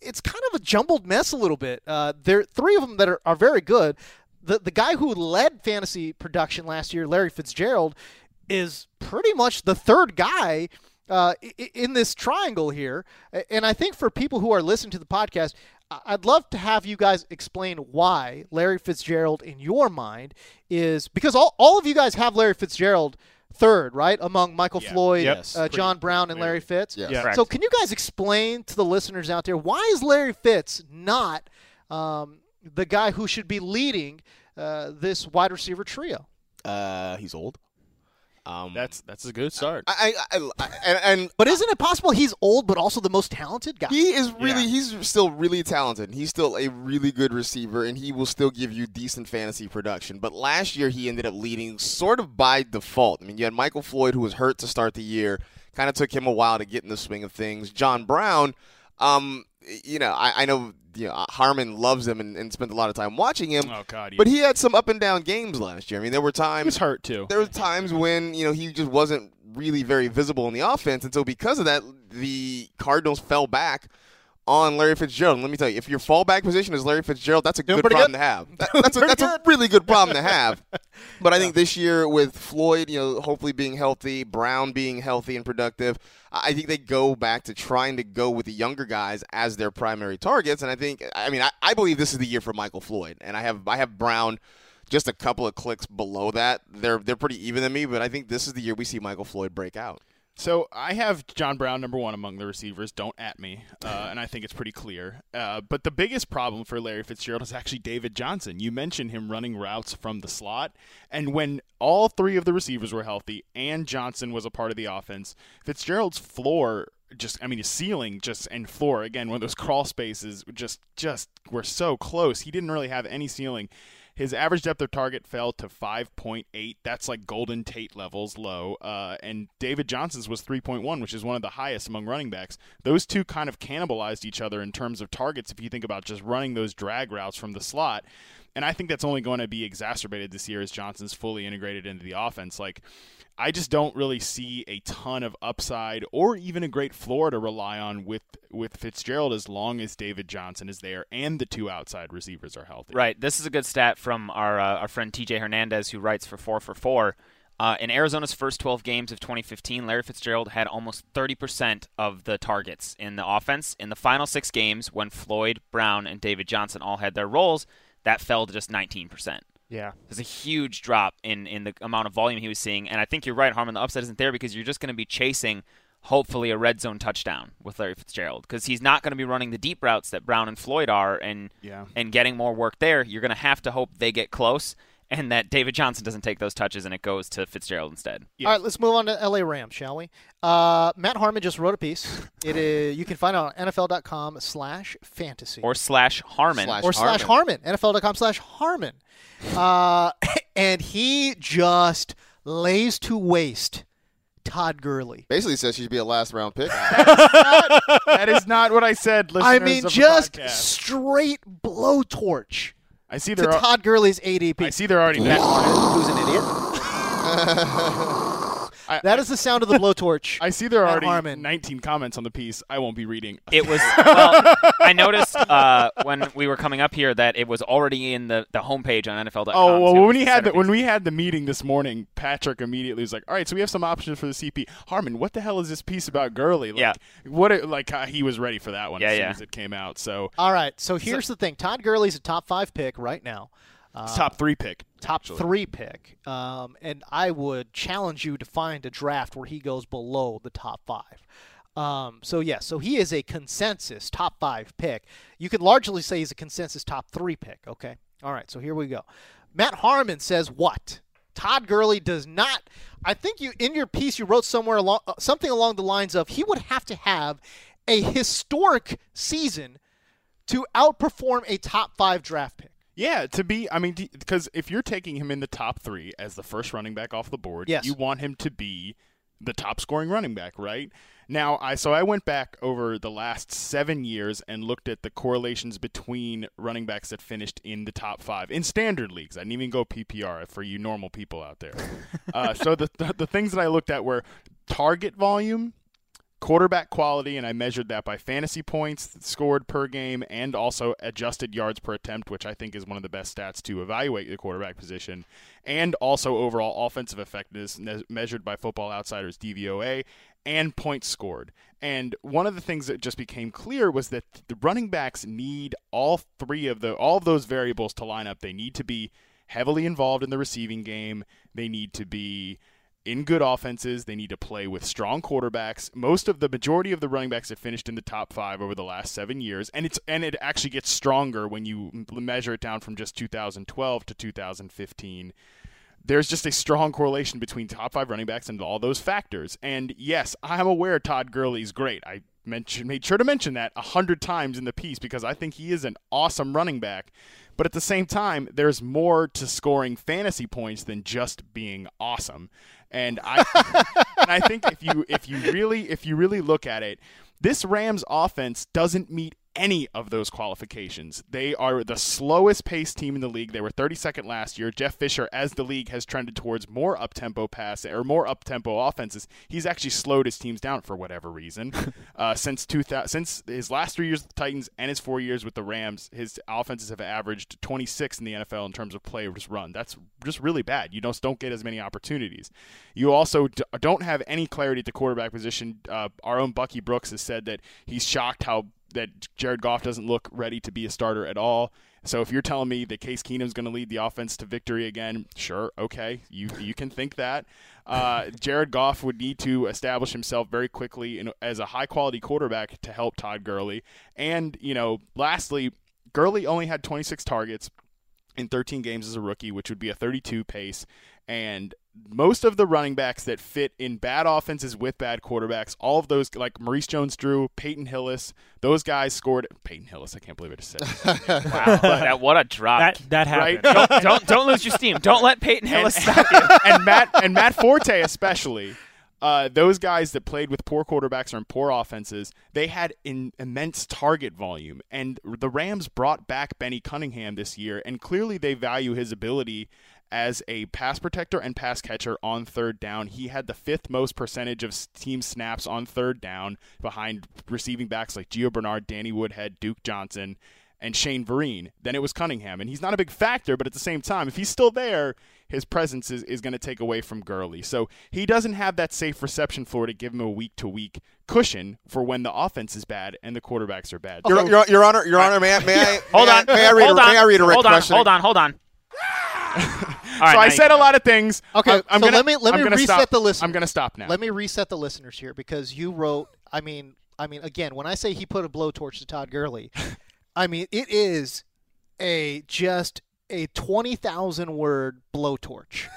it's kind of a jumbled mess a little bit. Uh, there are three of them that are, are very good. The the guy who led fantasy production last year, Larry Fitzgerald, is pretty much the third guy uh, in this triangle here. And I think for people who are listening to the podcast, I'd love to have you guys explain why Larry Fitzgerald, in your mind, is because all, all of you guys have Larry Fitzgerald third, right? Among Michael Yeah. Floyd, Yep. uh, John Brown, and Larry Fitz. Yes. Yeah. So, can you guys explain to the listeners out there why is Larry Fitz not um, the guy who should be leading uh, this wide receiver trio? Uh, he's old. Um, That's that's a good start. I, I, I, I and, and But isn't it possible he's old but also the most talented guy? He is really, Yeah. he's still really talented. He's still a really good receiver, and he will still give you decent fantasy production. But last year, he ended up leading sort of by default. I mean, you had Michael Floyd, who was hurt to start the year, kind of took him a while to get in the swing of things. John Brown, um, you know, I, I know, you know, Harmon loves him and, and spent a lot of time watching him. oh God, But he had some up and down games last year. I mean, there were he times was hurt too. there were times when you know he just wasn't really very visible in the offense, and so because of that, the Cardinals fell back on Larry Fitzgerald. And let me tell you, if your fallback position is Larry Fitzgerald, that's a Doing good problem good. to have. That- that's a, that's a really good problem to have. But I think this year with Floyd, you know, hopefully being healthy, Brown being healthy and productive, I think they go back to trying to go with the younger guys as their primary targets. And I think, I mean, I, I believe this is the year for Michael Floyd, and I have I have Brown just a couple of clicks below that. They're they're pretty even than me, but I think this is the year we see Michael Floyd break out. So I have John Brown number one among the receivers. Don't at me, uh, and I think it's pretty clear. Uh, but the biggest problem for Larry Fitzgerald is actually David Johnson. You mentioned him running routes from the slot, and when all three of the receivers were healthy and Johnson was a part of the offense, Fitzgerald's floor just I mean his ceiling just and floor again one of those crawl spaces just just were so close. He didn't really have any ceiling. His average depth of target fell to 5.8. That's like Golden Tate levels low. Uh, and David Johnson's was 3.1, which is one of the highest among running backs. Those two kind of cannibalized each other in terms of targets if you think about just running those drag routes from the slot. And I think that's only going to be exacerbated this year as Johnson's fully integrated into the offense. Like, I just don't really see a ton of upside or even a great floor to rely on with with Fitzgerald as long as David Johnson is there and the two outside receivers are healthy. Right. This is a good stat from our uh, our friend TJ Hernandez who writes for Four for Four. Uh, in Arizona's first 12 games of 2015, Larry Fitzgerald had almost 30% of the targets in the offense. In the final six games, when Floyd, Brown, and David Johnson all had their roles, that fell to just 19%. Yeah. There's a huge drop in, in the amount of volume he was seeing. And I think you're right, Harmon. The upside isn't there because you're just going to be chasing, hopefully, a red zone touchdown with Larry Fitzgerald because he's not going to be running the deep routes that Brown and Floyd are and, Yeah. and getting more work there. You're going to have to hope they get close and that David Johnson doesn't take those touches and it goes to Fitzgerald instead. Yeah. All right, let's move on to LA Rams, shall we? Uh, Matt Harmon just wrote a piece. It is you can find it on NFL.com slash fantasy Or slash Harmon. Slash or slash Harmon. NFL.com slash Harmon. Uh, and he just lays to waste Todd Gurley. Basically says she should be a last round pick. that is not what I said. I listeners mean, of the just podcast. straight blowtorch I see to they're al- Todd Gurley's ADP. I see they're already Matt met. Harmon, who's an idiot. I, That is the sound of the blowtorch. I see there are already Harmon. 19 comments on the piece. I won't be reading. It was well. I noticed uh, when we were coming up here that it was already in the, the homepage on NFL.com. Oh well, too, when we the had the, when we had the meeting this morning, Patrick immediately was like, "All right, so we have some options for the CP." Harmon, what the hell is this piece about Gurley? Like, Yeah. what? It, like uh, he was ready for that one Yeah, as soon yeah. as it came out. So All right, so here's the thing. Todd Gurley's a top five pick right now. Uh, top three pick. top actually. three pick. Um, and I would challenge you to find a draft where he goes below the top five. Um, so yes, so he is a consensus top five pick. You could largely say he's a consensus top three pick. Okay, all right. So here we go. Matt Harmon says what? Todd Gurley does not. I think you in your piece you wrote somewhere along uh, something along the lines of he would have to have a historic season to outperform a top five draft pick. Yeah, to be, I mean, because if you're taking him in the top three as the first running back off the board, Yes. you want him to be the top scoring running back, right? Now, I so I went back over the last seven years and looked at the correlations between running backs that finished in the top five in standard leagues. I didn't even go PPR for you normal people out there. uh, so the, the the things that I looked at were target volume, quarterback quality, and I measured that by fantasy points scored per game and also adjusted yards per attempt, which I think is one of the best stats to evaluate the quarterback position, and also overall offensive effectiveness ne- measured by Football Outsiders DVOA and points scored. And one of the things that just became clear was that the running backs need all three of the all of those variables to line up. They need to be heavily involved in the receiving game. They need to be in good offenses. They need to play with strong quarterbacks. Most of the majority of the running backs have finished in the top five over the last seven years, and it's and it actually gets stronger when you measure it down from just 2012 to 2015. There's just a strong correlation between top five running backs and all those factors. And yes, I'm aware Todd Gurley's great. I mentioned made sure to mention that a hundred times in the piece because I think he is an awesome running back. But at the same time, there's more to scoring fantasy points than just being awesome. And I and I think if you if you really if you really look at it, this Rams offense doesn't meet any of those qualifications. They are the slowest paced team in the league. They were 32nd last year. Jeff Fisher, as the league has trended towards more up tempo pass or more up tempo offenses, he's actually slowed his teams down for whatever reason. uh, since 2000, since his last three years with the Titans and his four years with the Rams, his offenses have averaged 26 in the NFL in terms of players run. That's just really bad. You just don't get as many opportunities. You also d- don't have any clarity at the quarterback position. Uh, our own Bucky Brooks has said that he's shocked how that Jared Goff doesn't look ready to be a starter at all. So if you're telling me that Case Keenum's going to lead the offense to victory again, sure, okay, you you can think that. Uh, Jared Goff would need to establish himself very quickly in, as a high quality quarterback to help Todd Gurley. And you know, lastly, Gurley only had 26 targets in 13 games as a rookie, which would be a 32 pace. And most of the running backs that fit in bad offenses with bad quarterbacks, all of those like Maurice Jones-Drew, Peyton Hillis, those guys scored. Peyton Hillis, I can't believe I just said. That. Wow, that, what a drop! That that Right? happened. don't, don't don't lose your steam. Don't let Peyton Hillis and, stop you. and Matt and Matt Forte especially. Uh, those guys that played with poor quarterbacks or in poor offenses, they had an immense target volume. And the Rams brought back Benny Cunningham this year, and clearly they value his ability as a pass protector and pass catcher on third down. He had the fifth most percentage of team snaps on third down behind receiving backs like Gio Bernard, Danny Woodhead, Duke Johnson, and Shane Vereen. Then it was Cunningham. And he's not a big factor, but at the same time, if he's still there, his presence is, is going to take away from Gurley. So he doesn't have that safe reception floor to give him a week to week cushion for when the offense is bad and the quarterbacks are bad. Your, your, your Honor, Your Honor, may I, may I, Hold may on. May I, reiter- hold on. may I reiterate hold on. questioning? Hold on. Hold on. All right, so I said a lot of things. Okay, I- I'm so gonna, let me let me reset stop. the listener. I'm going to stop now. Let me reset the listeners here because you wrote. I mean, I mean, again, when I say he put a blowtorch to Todd Gurley, I mean it is a just a twenty thousand word blowtorch.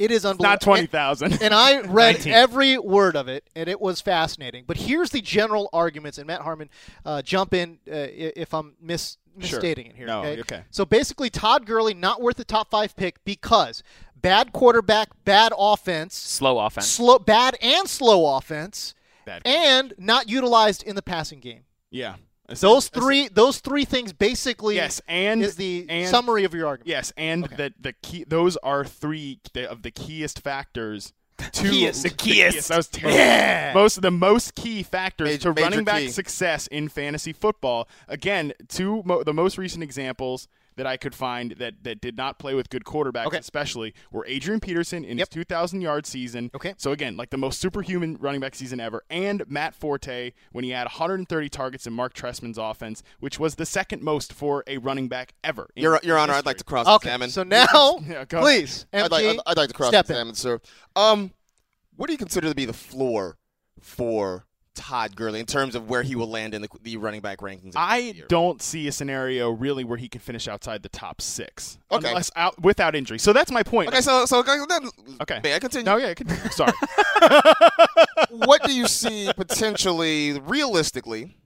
It is unbelievable. Not 20,000. And I read 19. every word of it, and it was fascinating. But here's the general arguments, and Matt Harmon, uh, jump in uh, if I'm mis- Sure. misstating it here. No, okay? okay. So basically, Todd Gurley not worth the top five pick because bad quarterback, bad offense, Slow offense. slow, bad and slow offense, Bad. and not utilized in the passing game. yeah. Those three, those three things basically Yes, and is the and, summary of your argument. Yes, and Okay. that the key those are three of the keyest factors to Keyest. the The keyest. That was terrible. Most of the most key factors Major- to running back key. success in fantasy football. Again, two mo- the most recent examples that I could find that, that did not play with good quarterbacks, Okay. especially, were Adrian Peterson in Yep. his 2,000 yard season. Okay. So again, like the most superhuman running back season ever, and Matt Forte when he had 130 targets in Marc Trestman's offense, which was the second most for a running back ever. in Your, Your Honor, I'd like to cross Okay, examine. so now, Yeah, please, MG, I'd like, I'd, I'd like to cross step in. examine, sir. Um, what do you consider to be the floor for Todd Gurley in terms of where he will land in the, the running back rankings? I don't see a scenario really where he can finish outside the top six, Okay. unless out without injury. So that's my point. Okay, so so then, Okay. May I continue? No, yeah, continue. sorry. what do you see potentially, realistically,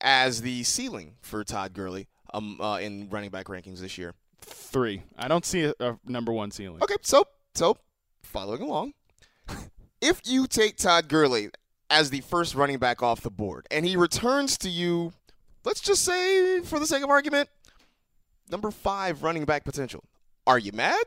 as the ceiling for Todd Gurley um, uh, in running back rankings this year? Three. I don't see a, a number one ceiling. Okay, so so following along, if you take Todd Gurley as the first running back off the board, and he returns to you, let's just say, for the sake of argument, number five running back potential. Are you mad?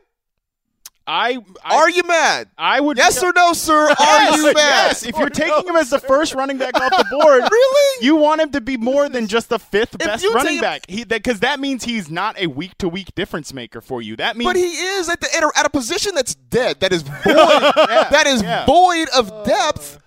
I, I Are you mad? I would Yes or no, sir? Are Yes, you mad? yes. If you're taking him as the first running back off the board, Really? you want him to be more than just the fifth If best running take- back. He because that means he's not a week to week difference maker for you. That means But he is at the at a, at a position that's dead, that is void, that is yeah. void of depth. Uh,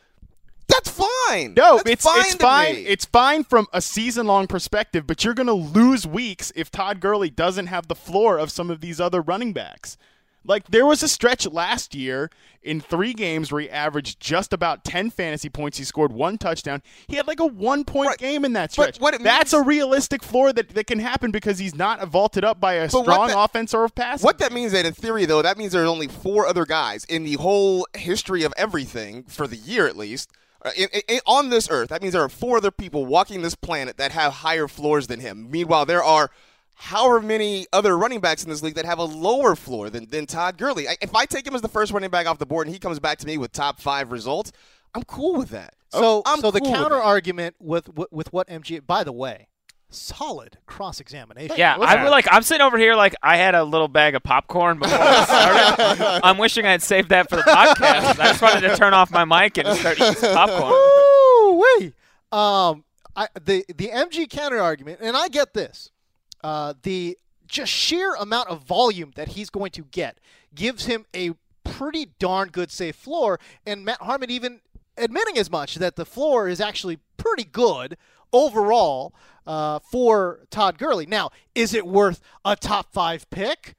That's fine. No, That's it's fine it's fine. me. It's fine from a season long perspective, but you're going to lose weeks if Todd Gurley doesn't have the floor of some of these other running backs. Like there was a stretch last year in three games where he averaged just about ten fantasy points. He scored one touchdown. He had like a one point Right. game in that But stretch. what it That's means- a realistic floor that, that can happen because he's not vaulted up by a But strong that- offense or a pass. What that means that in theory, though, that means there's only four other guys in the whole history of everything for the year at least. Uh, in, in- on this earth, that means there are four other people walking this planet that have higher floors than him. Meanwhile, there are however many other running backs in this league that have a lower floor than, than Todd Gurley. I, if I take him as the first running back off the board and he comes back to me with top five results, I'm cool with that. So, I'm so the cool with counter that. argument with, with with what MG. By the way, solid cross examination. Yeah, I like. I'm sitting over here like I had a little bag of popcorn before we started. I'm wishing I had saved that for the podcast. I just wanted to turn off my mic and start eating some popcorn. Woo-wee. Um, I, the the MG counter argument, and I get this. Uh, the just sheer amount of volume that he's going to get gives him a pretty darn good safe floor, and Matt Harmon even admitting as much that the floor is actually pretty good overall uh, for Todd Gurley. Now, is it worth a top five pick?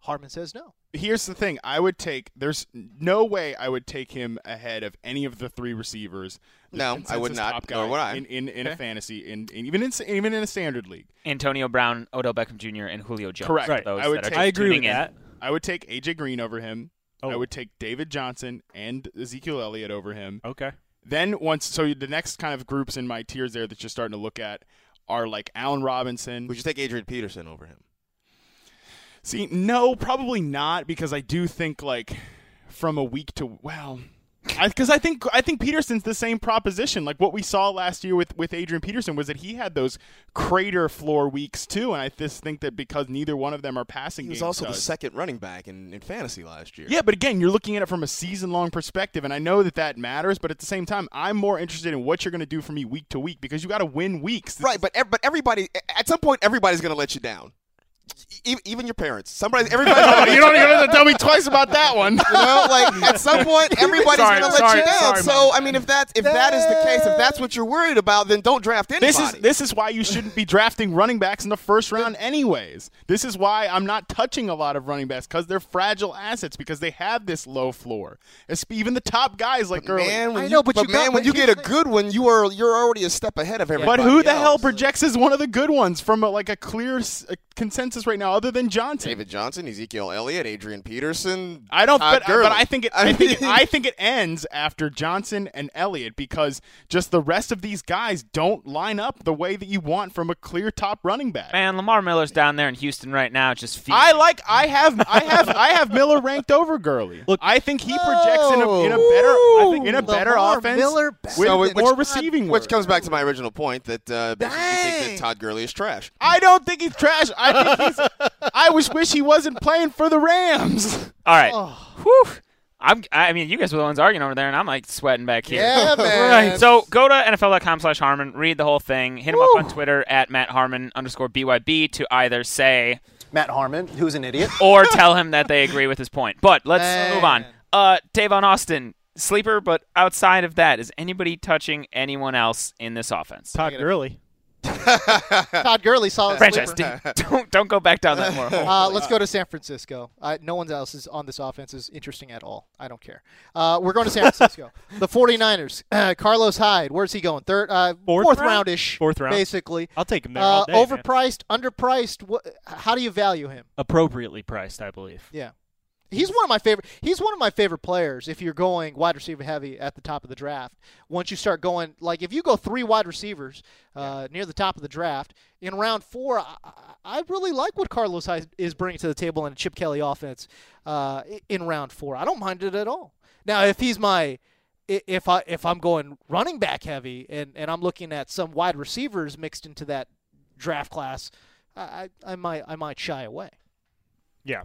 Harmon says no. here's the thing I would take there's no way I would take him ahead of any of the three receivers. No, I would not, top nor guy would I. In, in, in a fantasy, in, in even in even in a standard league. Antonio Brown, Odell Beckham Jr., and Julio Jones. Correct. for Those I would that are take- I agree with tuning in. that. I would take AJ Green over him. Oh. I would take David Johnson and Ezekiel Elliott over him. Okay. Then once, so the next kind of groups in my tiers there that you're starting to look at are like Allen Robinson. Would you take Adrian Peterson over him? See, no, probably not because I do think like from a week to well, because I, think I think Peterson's the same proposition. Like what we saw last year with with Adrian Peterson was that he had those crater floor weeks too, and I just think that because neither one of them are passing, He was also the second running back in, in fantasy last year. Yeah, but again, you're looking at it from a season long perspective, and I know that that matters. But at the same time, I'm more interested in what you're going to do for me week to week because you got to win weeks. This Right, but but everybody at some point everybody's going to let you down. E- even your parents. Somebody everybody's gonna you don't even have to tell me twice about that one. You know, like at some point everybody's Sorry, going to let sorry, you down. sorry, so I mean, if that's if that is the case, if that's what you're worried about, then don't draft anybody. This is this is why you shouldn't be drafting running backs in the first round, anyways. This is why I'm not touching a lot of running backs because they're fragile assets because they have this low floor. It's even the top guys like Gurley. man, when I you, know, but you man, got- when you get a good one, you are you're already a step ahead of everybody. But who the hell projects as one of the good ones from a, like a clear s- a consensus right now, other than Johnson? David Johnson, Ezekiel Elliott, Adrian Peterson. I don't, Todd but, Gurley. but I think it. I, think mean- I think it ends after Johnson and Elliott because just the rest of these guys don't line up the way that you want from a clear top running back. Man, Lamar Miller's down there in Houston right now, just feeding. I like. I have. I have. I have Miller ranked over Gurley. Look, I think he projects in a, in a better. I think in a better offense Miller better with So it- more which- receiving Which work. comes back to my original point that uh, basically you think that Todd Gurley is trash. I don't think he's trash. I think he's. I wish wish he wasn't playing for the Rams. All right. Oh. Whew. I'm, I mean, you guys were the ones arguing over there, and I'm like sweating back here. Yeah, man. Right. So go to NFL.com slash Harmon, read the whole thing, hit him up on Twitter at Matt Harmon underscore BYB to either say Matt Harmon, who's an idiot. or tell him that they agree with his point. But let's Man. move on. Uh, Tavon Austin, sleeper, but outside of that, is anybody touching anyone else in this offense? Todd Gurley. Todd Gurley, solid Franchise, d- don't don't go back down that more. Uh, let's go to San Francisco. Uh, no one else is on this offense is interesting at all. I don't care. Uh, we're going to San Francisco. the 49ers. Uh, Carlos Hyde. Where's he going? Third, uh, Fourth fourth round? roundish. Fourth round. basically. I'll take him there Uh, all day. man. overpriced, underpriced. What, how do you value him? Appropriately priced, I believe. Yeah. He's one of my favorite. He's one of my favorite players. If you're going wide receiver heavy at the top of the draft, once you start going like if you go three wide receivers uh, near the top of the draft in round four, I, I- really like what Carlos is bringing to the table in a Chip Kelly offense uh, in round four. I don't mind it at all. Now, if he's my if I if I'm going running back heavy and, and I'm looking at some wide receivers mixed into that draft class, I, I might I might shy away. Yeah.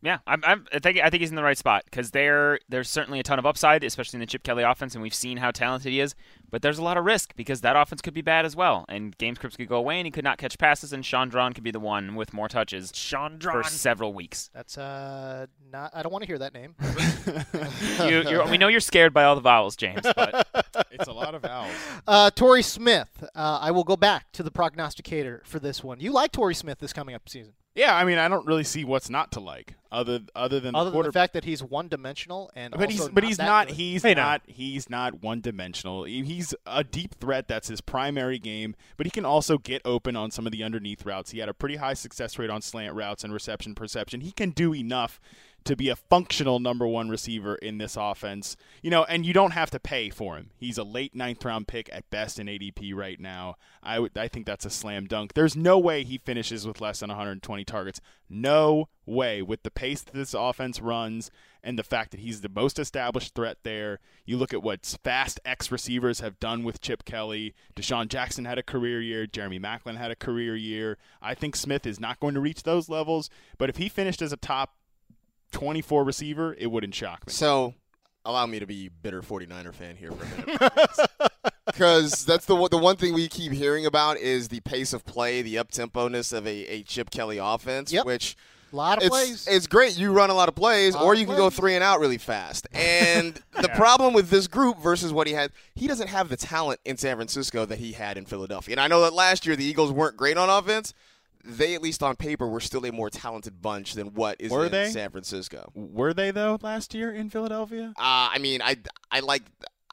Yeah, I'm, I'm, I think I think he's in the right spot because there there's certainly a ton of upside, especially in the Chip Kelly offense, and we've seen how talented he is. But there's a lot of risk because that offense could be bad as well, and game scripts could go away, and he could not catch passes, and Shaun Draughn could be the one with more touches Sean for several weeks. That's uh not. I don't want to hear that name. You, you're, we know you're scared by all the vowels, James, but it's a lot of vowels. Uh, Torrey Smith. Uh, I will go back to the prognosticator for this one. You like Torrey Smith this coming up season, Yeah, I mean, I don't really see what's not to like other other than other the than the fact that he's one dimensional and but he's also but he's not good. he's Hey, now. not he's not one dimensional. He's a deep threat. That's his primary game. But he can also get open on some of the underneath routes. He had a pretty high success rate on slant routes and reception perception. He can do enough to be a functional number one receiver in this offense. You know, and you don't have to pay for him. He's a late ninth round pick at best in ADP right now. I I think that's a slam dunk. There's no way he finishes with less than 120 targets. No way with the pace that this offense runs and the fact that he's the most established threat there. You look at what fast X receivers have done with Chip Kelly. DeSean Jackson had a career year. Jeremy Maclin had a career year. I think Smith is not going to reach those levels, but if he finished as a top 24 receiver, it wouldn't shock me. So, allow me to be bitter 49er fan here for a minute. Because that's the one- the one thing we keep hearing about is the pace of play, the up temponess of a, a Chip Kelly offense, Yep. which a lot of it's, plays. it's great. You run a lot of plays, Lot or you can go three and out really fast. And the problem with this group versus what he had, he doesn't have the talent in San Francisco that he had in Philadelphia. And I know that last year the Eagles weren't great on offense. They, at least on paper, were still a more talented bunch than what is Were in they? San Francisco. Were they though last year in Philadelphia? Uh, I mean, I, I like,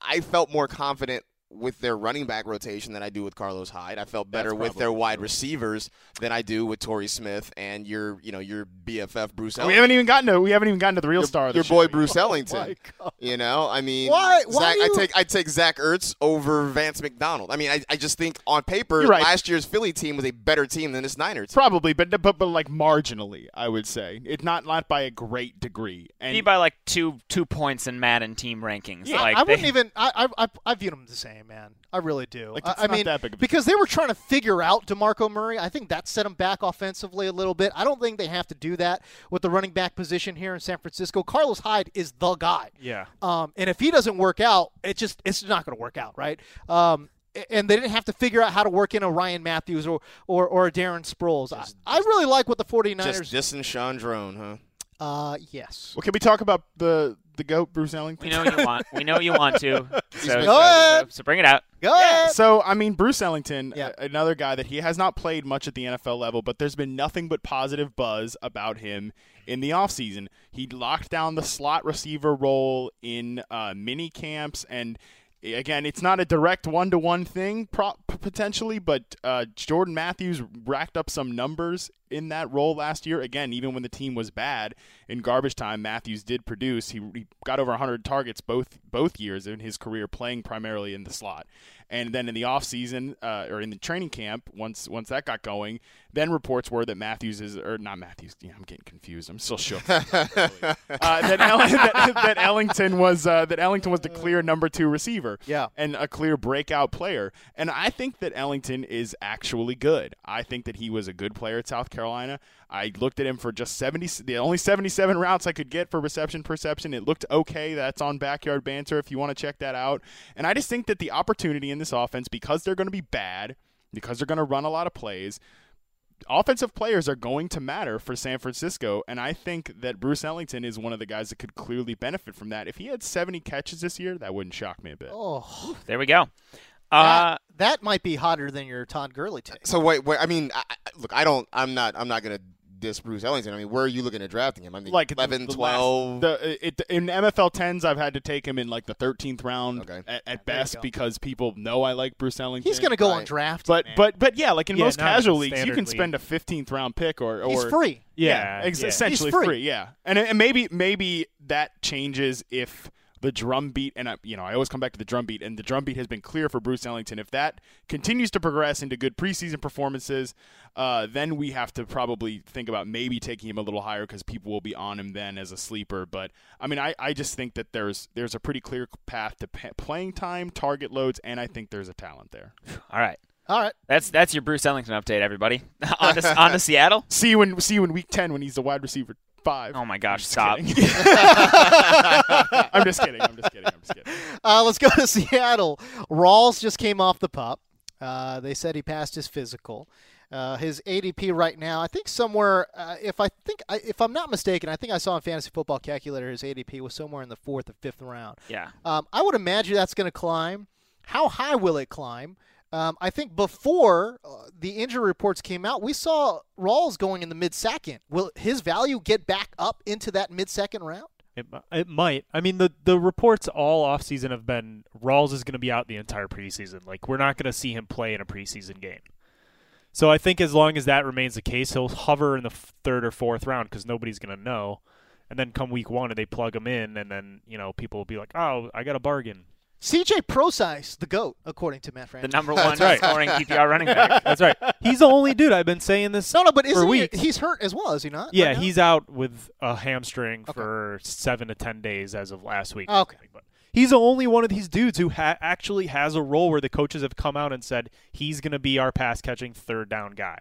I felt more confident with their running back rotation than I do with Carlos Hyde. I felt better with their wide true. receivers than I do with Torrey Smith and your, you know, your BFF Bruce. We Ellington. haven't even gotten to we haven't even gotten to the real your, star. Of the your show boy yet. Bruce oh Ellington. my God. You know, I mean, Why- why Zach, do you- I take I take Zach Ertz over Vance McDonald. I mean, I, I just think on paper, right. last year's Philly team was a better team than this Niners. team. Probably, but but but like marginally, I would say it's not not by a great degree. And Be by like two two points in Madden team rankings. Yeah, like I they- wouldn't even. I, I I I viewed them the same, man. I really do. Like, I, it's I not mean, that big of a because they were trying to figure out DeMarco Murray. I think that set them back offensively a little bit. I don't think they have to do that with the running back position here in San Francisco. Carlos Hyde is the guy. Yeah. Um, and if he doesn't work out, it just it's not going to work out, right? Um, and they didn't have to figure out how to work in a Ryan Mathews or or, or a Darren Sproles. I, I really like what the 49ers. Just dissing Shaun Draughn, huh? uh, yes. well, can we talk about the the goat Bruce Ellington? we know you want. We know you want to. So, Go so, ahead. so bring it out. Go ahead. So I mean, Bruce Ellington, Yeah. a- another guy that he has not played much at the NFL level, but there's been nothing but positive buzz about him in the offseason. He locked down the slot receiver role in uh, mini camps and. Again, it's not a direct one-to-one thing, pro- potentially, but uh, Jordan Matthews racked up some numbers in that role last year. Again, even when the team was bad in garbage time, Matthews did produce. He, he got over 100 targets both both years in his career, playing primarily in the slot. And then in the offseason, uh, or in the training camp, once once that got going, then reports were that Matthews is, or not Matthews, yeah, I'm getting confused. I'm still shook. uh, that, Ell- that, that Ellington was uh, that Ellington was the clear number two receiver Yeah. and a clear breakout player. And I think that Ellington is actually good. I think that he was a good player at South Carolina. I looked at him for just 70, the only 77 routes I could get for reception perception. It looked okay. That's on Backyard Banter if you want to check that out. And I just think that the opportunity in this offense, because they're going to be bad, because they're going to run a lot of plays, offensive players are going to matter for San Francisco, and I think that Bruce Ellington is one of the guys that could clearly benefit from that. If he had 70 catches this year, that wouldn't shock me a bit. Oh, There we go. Uh, that, that might be hotter than your Todd Gurley take. So wait, wait I mean, I, I- look, I don't. I'm not. I'm not gonna diss Bruce Ellington. I mean, where are you looking at drafting him? I mean, like the- 11, the 12. last- the, it, in MFL tens, I've had to take him in like the 13th round Okay. at, at best because people know I like Bruce Ellington. He's going to go on draft. But man. but but yeah, like in Yeah, most not casual leagues, you can league. spend a 15th round pick or or he's free. Yeah, ex- yeah. essentially He's free. free. Yeah, and and maybe maybe that changes if the drum beat and I, you know I always come back to the drum beat and the drum beat has been clear for Bruce Ellington. If that continues to progress into good preseason performances, uh, then we have to probably think about maybe taking him a little higher because people will be on him then as a sleeper. But I mean, I, I just think that there's there's a pretty clear path to pa- playing time, target loads, and I think there's a talent there. all right. All right. That's that's your Bruce Ellington update, everybody. on, to, on to Seattle. See you in see you in week ten when he's the wide receiver five. Oh my gosh, Just stop. kidding. I'm just kidding. I'm just kidding. I'm just kidding. Uh, let's go to Seattle. Rawls just came off the pup. Uh, they said he passed his physical. Uh, his ADP right now, I think somewhere. Uh, if I think, I, if I'm not mistaken, I think I saw on Fantasy Football Calculator his ADP was somewhere in the fourth or fifth round. Yeah. Um, I would imagine that's going to climb. How high will it climb? Um, I think before uh, the injury reports came out, we saw Rawls going in the mid second. Will his value get back up into that mid second round? It, it might. I mean, the the reports all offseason have been Rawls is going to be out the entire preseason. Like, we're not going to see him play in a preseason game. So I think as long as that remains the case, he'll hover in the third or fourth round because nobody's going to know. And then come week one, and they plug him in, and then you know people will be like, "Oh, I got a bargain." CJ Procise, the goat, according to Matt The number one right. scoring PPR running back. That's right. He's the only dude. I've been saying this. No, no, but for isn't he, he's hurt as well, is he not? Yeah, right he's out with a hamstring Okay. for seven to ten days as of last week. Ah, okay. But he's the only one of these dudes who ha- actually has a role where the coaches have come out and said he's going to be our pass catching third down guy,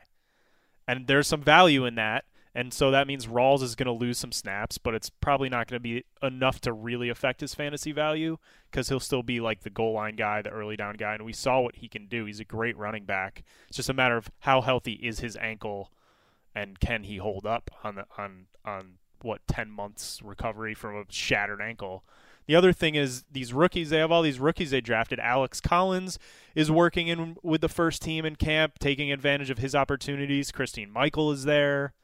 and there's some value in that. And so that means Rawls is going to lose some snaps, but it's probably not going to be enough to really affect his fantasy value because he'll still be like the goal line guy, the early down guy, and we saw what he can do. He's a great running back. It's just a matter of how healthy is his ankle and can he hold up on the on on what 10 months recovery from a shattered ankle the other thing is these rookies they have all these rookies they drafted alex collins is working in with the first team in camp taking advantage of his opportunities christine michael is there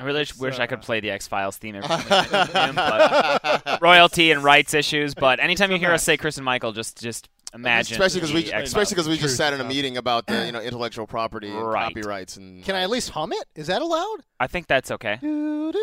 I really wish I could play the X Files theme every time we mention him, but royalty and rights issues. But anytime you hear us say Christine Michael, just just imagine. especially because we X-Files. especially because we just sat in a meeting about the you know intellectual property and Right. copyrights and Can I at least hum it? Is that allowed? I think that's okay.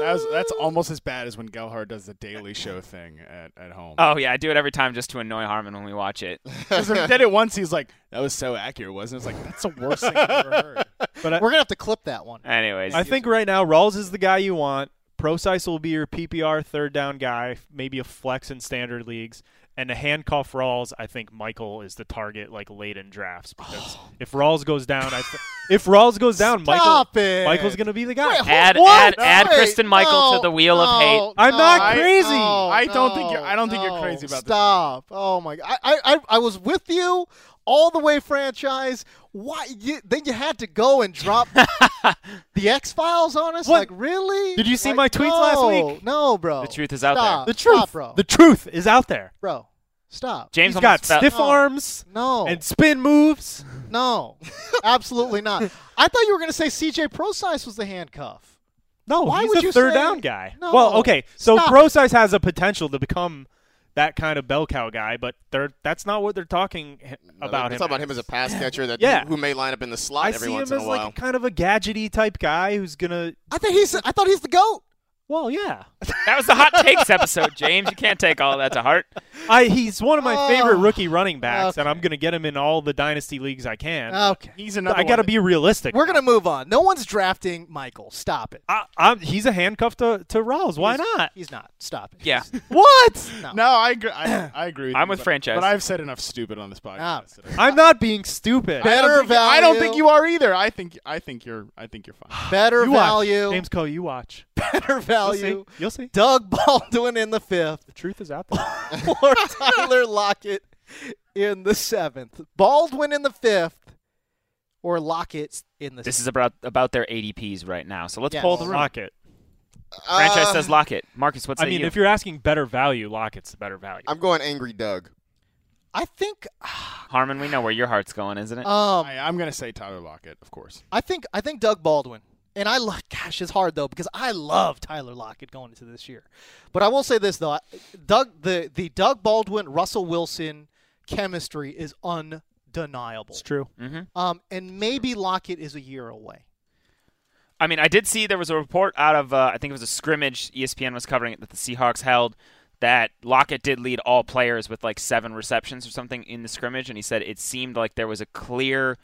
That was, that's almost as bad as when Gelhar does the Daily Show thing at, at home. Oh yeah, I do it every time just to annoy Harmon when we watch it. Because he did it once, he's like, "That was so accurate, wasn't it?" It's like that's the worst thing I've ever heard. But I, We're gonna have to clip that one. Anyways, I think right now Rawls is the guy you want. Procise will be your PPR third down guy, maybe a flex in standard leagues. And to handcuff Rawls, I think Michael is the target like late in drafts because if Rawls goes down, I th- if Rawls goes down, Michael it. Michael's gonna be the guy. Wait, add What? add add Wait, Christine Michael no, to the wheel of hate. no, I'm not no, crazy. no, I don't think you're- I don't think you're crazy about this. Stop. Oh my god. I, I I was with you all the way franchise. Why you, then you had to go and drop the X Files on us? What? Like really? Did you see Like, my tweets last no, week? No, bro. The truth is out there. The truth, Stop, bro. the truth is out there. bro. Stop. James He's got fell- stiff Oh. arms No. and spin moves. no. Absolutely not. I thought you were going to say CJ Procise was the handcuff. No, Why he's would a third say- down guy. No. Well, okay, so Stop it. Has a potential to become that kind of bell cow guy, but they're that's not what they're talking h- about We're him. talking about him as a pass catcher that Yeah. who may line up in the slot I every see once him in as a while. like kind of a gadgety type guy who's gonna. I think he's I thought he's the goat. Well, yeah, That was the hot takes episode, James. You can't take all that to heart. I he's one of my Oh, favorite rookie running backs, and. I'm gonna get him in all the dynasty leagues I can. Okay. He's another. I got to one be realistic. We're going to move on. No one's drafting Michael. Stop it. I, I'm, he's a handcuff to to Rawls. Why He's- not? He's not. Stop it. Yeah. What? No. No, I agree. I, I agree. With I'm you, with but- franchise. but I've said enough stupid on this podcast. Ah. I'm not being stupid. I don't Better think- I don't think you are either. I think I think you're I think you're fine. Better You watch. value. James Koh, you watch. Better You'll see. You'll see. Doug Baldwin in the fifth The truth is out there. or Tyler Lockett in the seventh. Baldwin in the fifth or Lockett in the This is about about their ADPs right now. So let's Yes. pull the room. Lockett. Franchise Uh, says lock it. Marcas, what's say I mean, you? if you're asking better value, Lockett's the better value. I'm going angry Doug. I think Harmon, we know where your heart's going, isn't it? um I, I'm gonna say Tyler Lockett, of course. I think I think Doug Baldwin. And I love gosh, it's hard though because I love Tyler Lockett going into this year. But I will say this though, Doug the the Doug Baldwin Russell Wilson chemistry is undeniable. it's true. hmm Um and maybe Lockett is a year away. I mean, I did see there was a report out of uh, I think it was a scrimmage ESPN was covering it that the Seahawks held that Lockett did lead all players with like seven receptions or something in the scrimmage, and he said it seemed like there was a clear,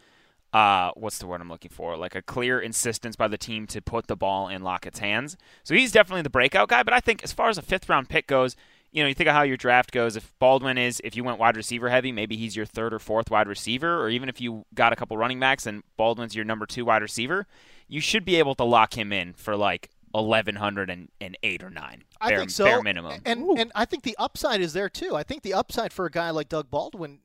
uh, what's the word I'm looking for? Like a clear insistence by the team to put the ball in Lockett's hands. So he's definitely the breakout guy. But I think as far as a fifth round pick goes, you know, you think of how your draft goes. If Baldwin is, if you went wide receiver heavy, maybe he's your third or fourth wide receiver, or even if you got a couple running backs and Baldwin's your number two wide receiver, you should be able to lock him in for like eleven hundred and eight or nine. I bare, think so. Bare minimum. And and I think the upside is there too. I think the upside for a guy like Doug Baldwin,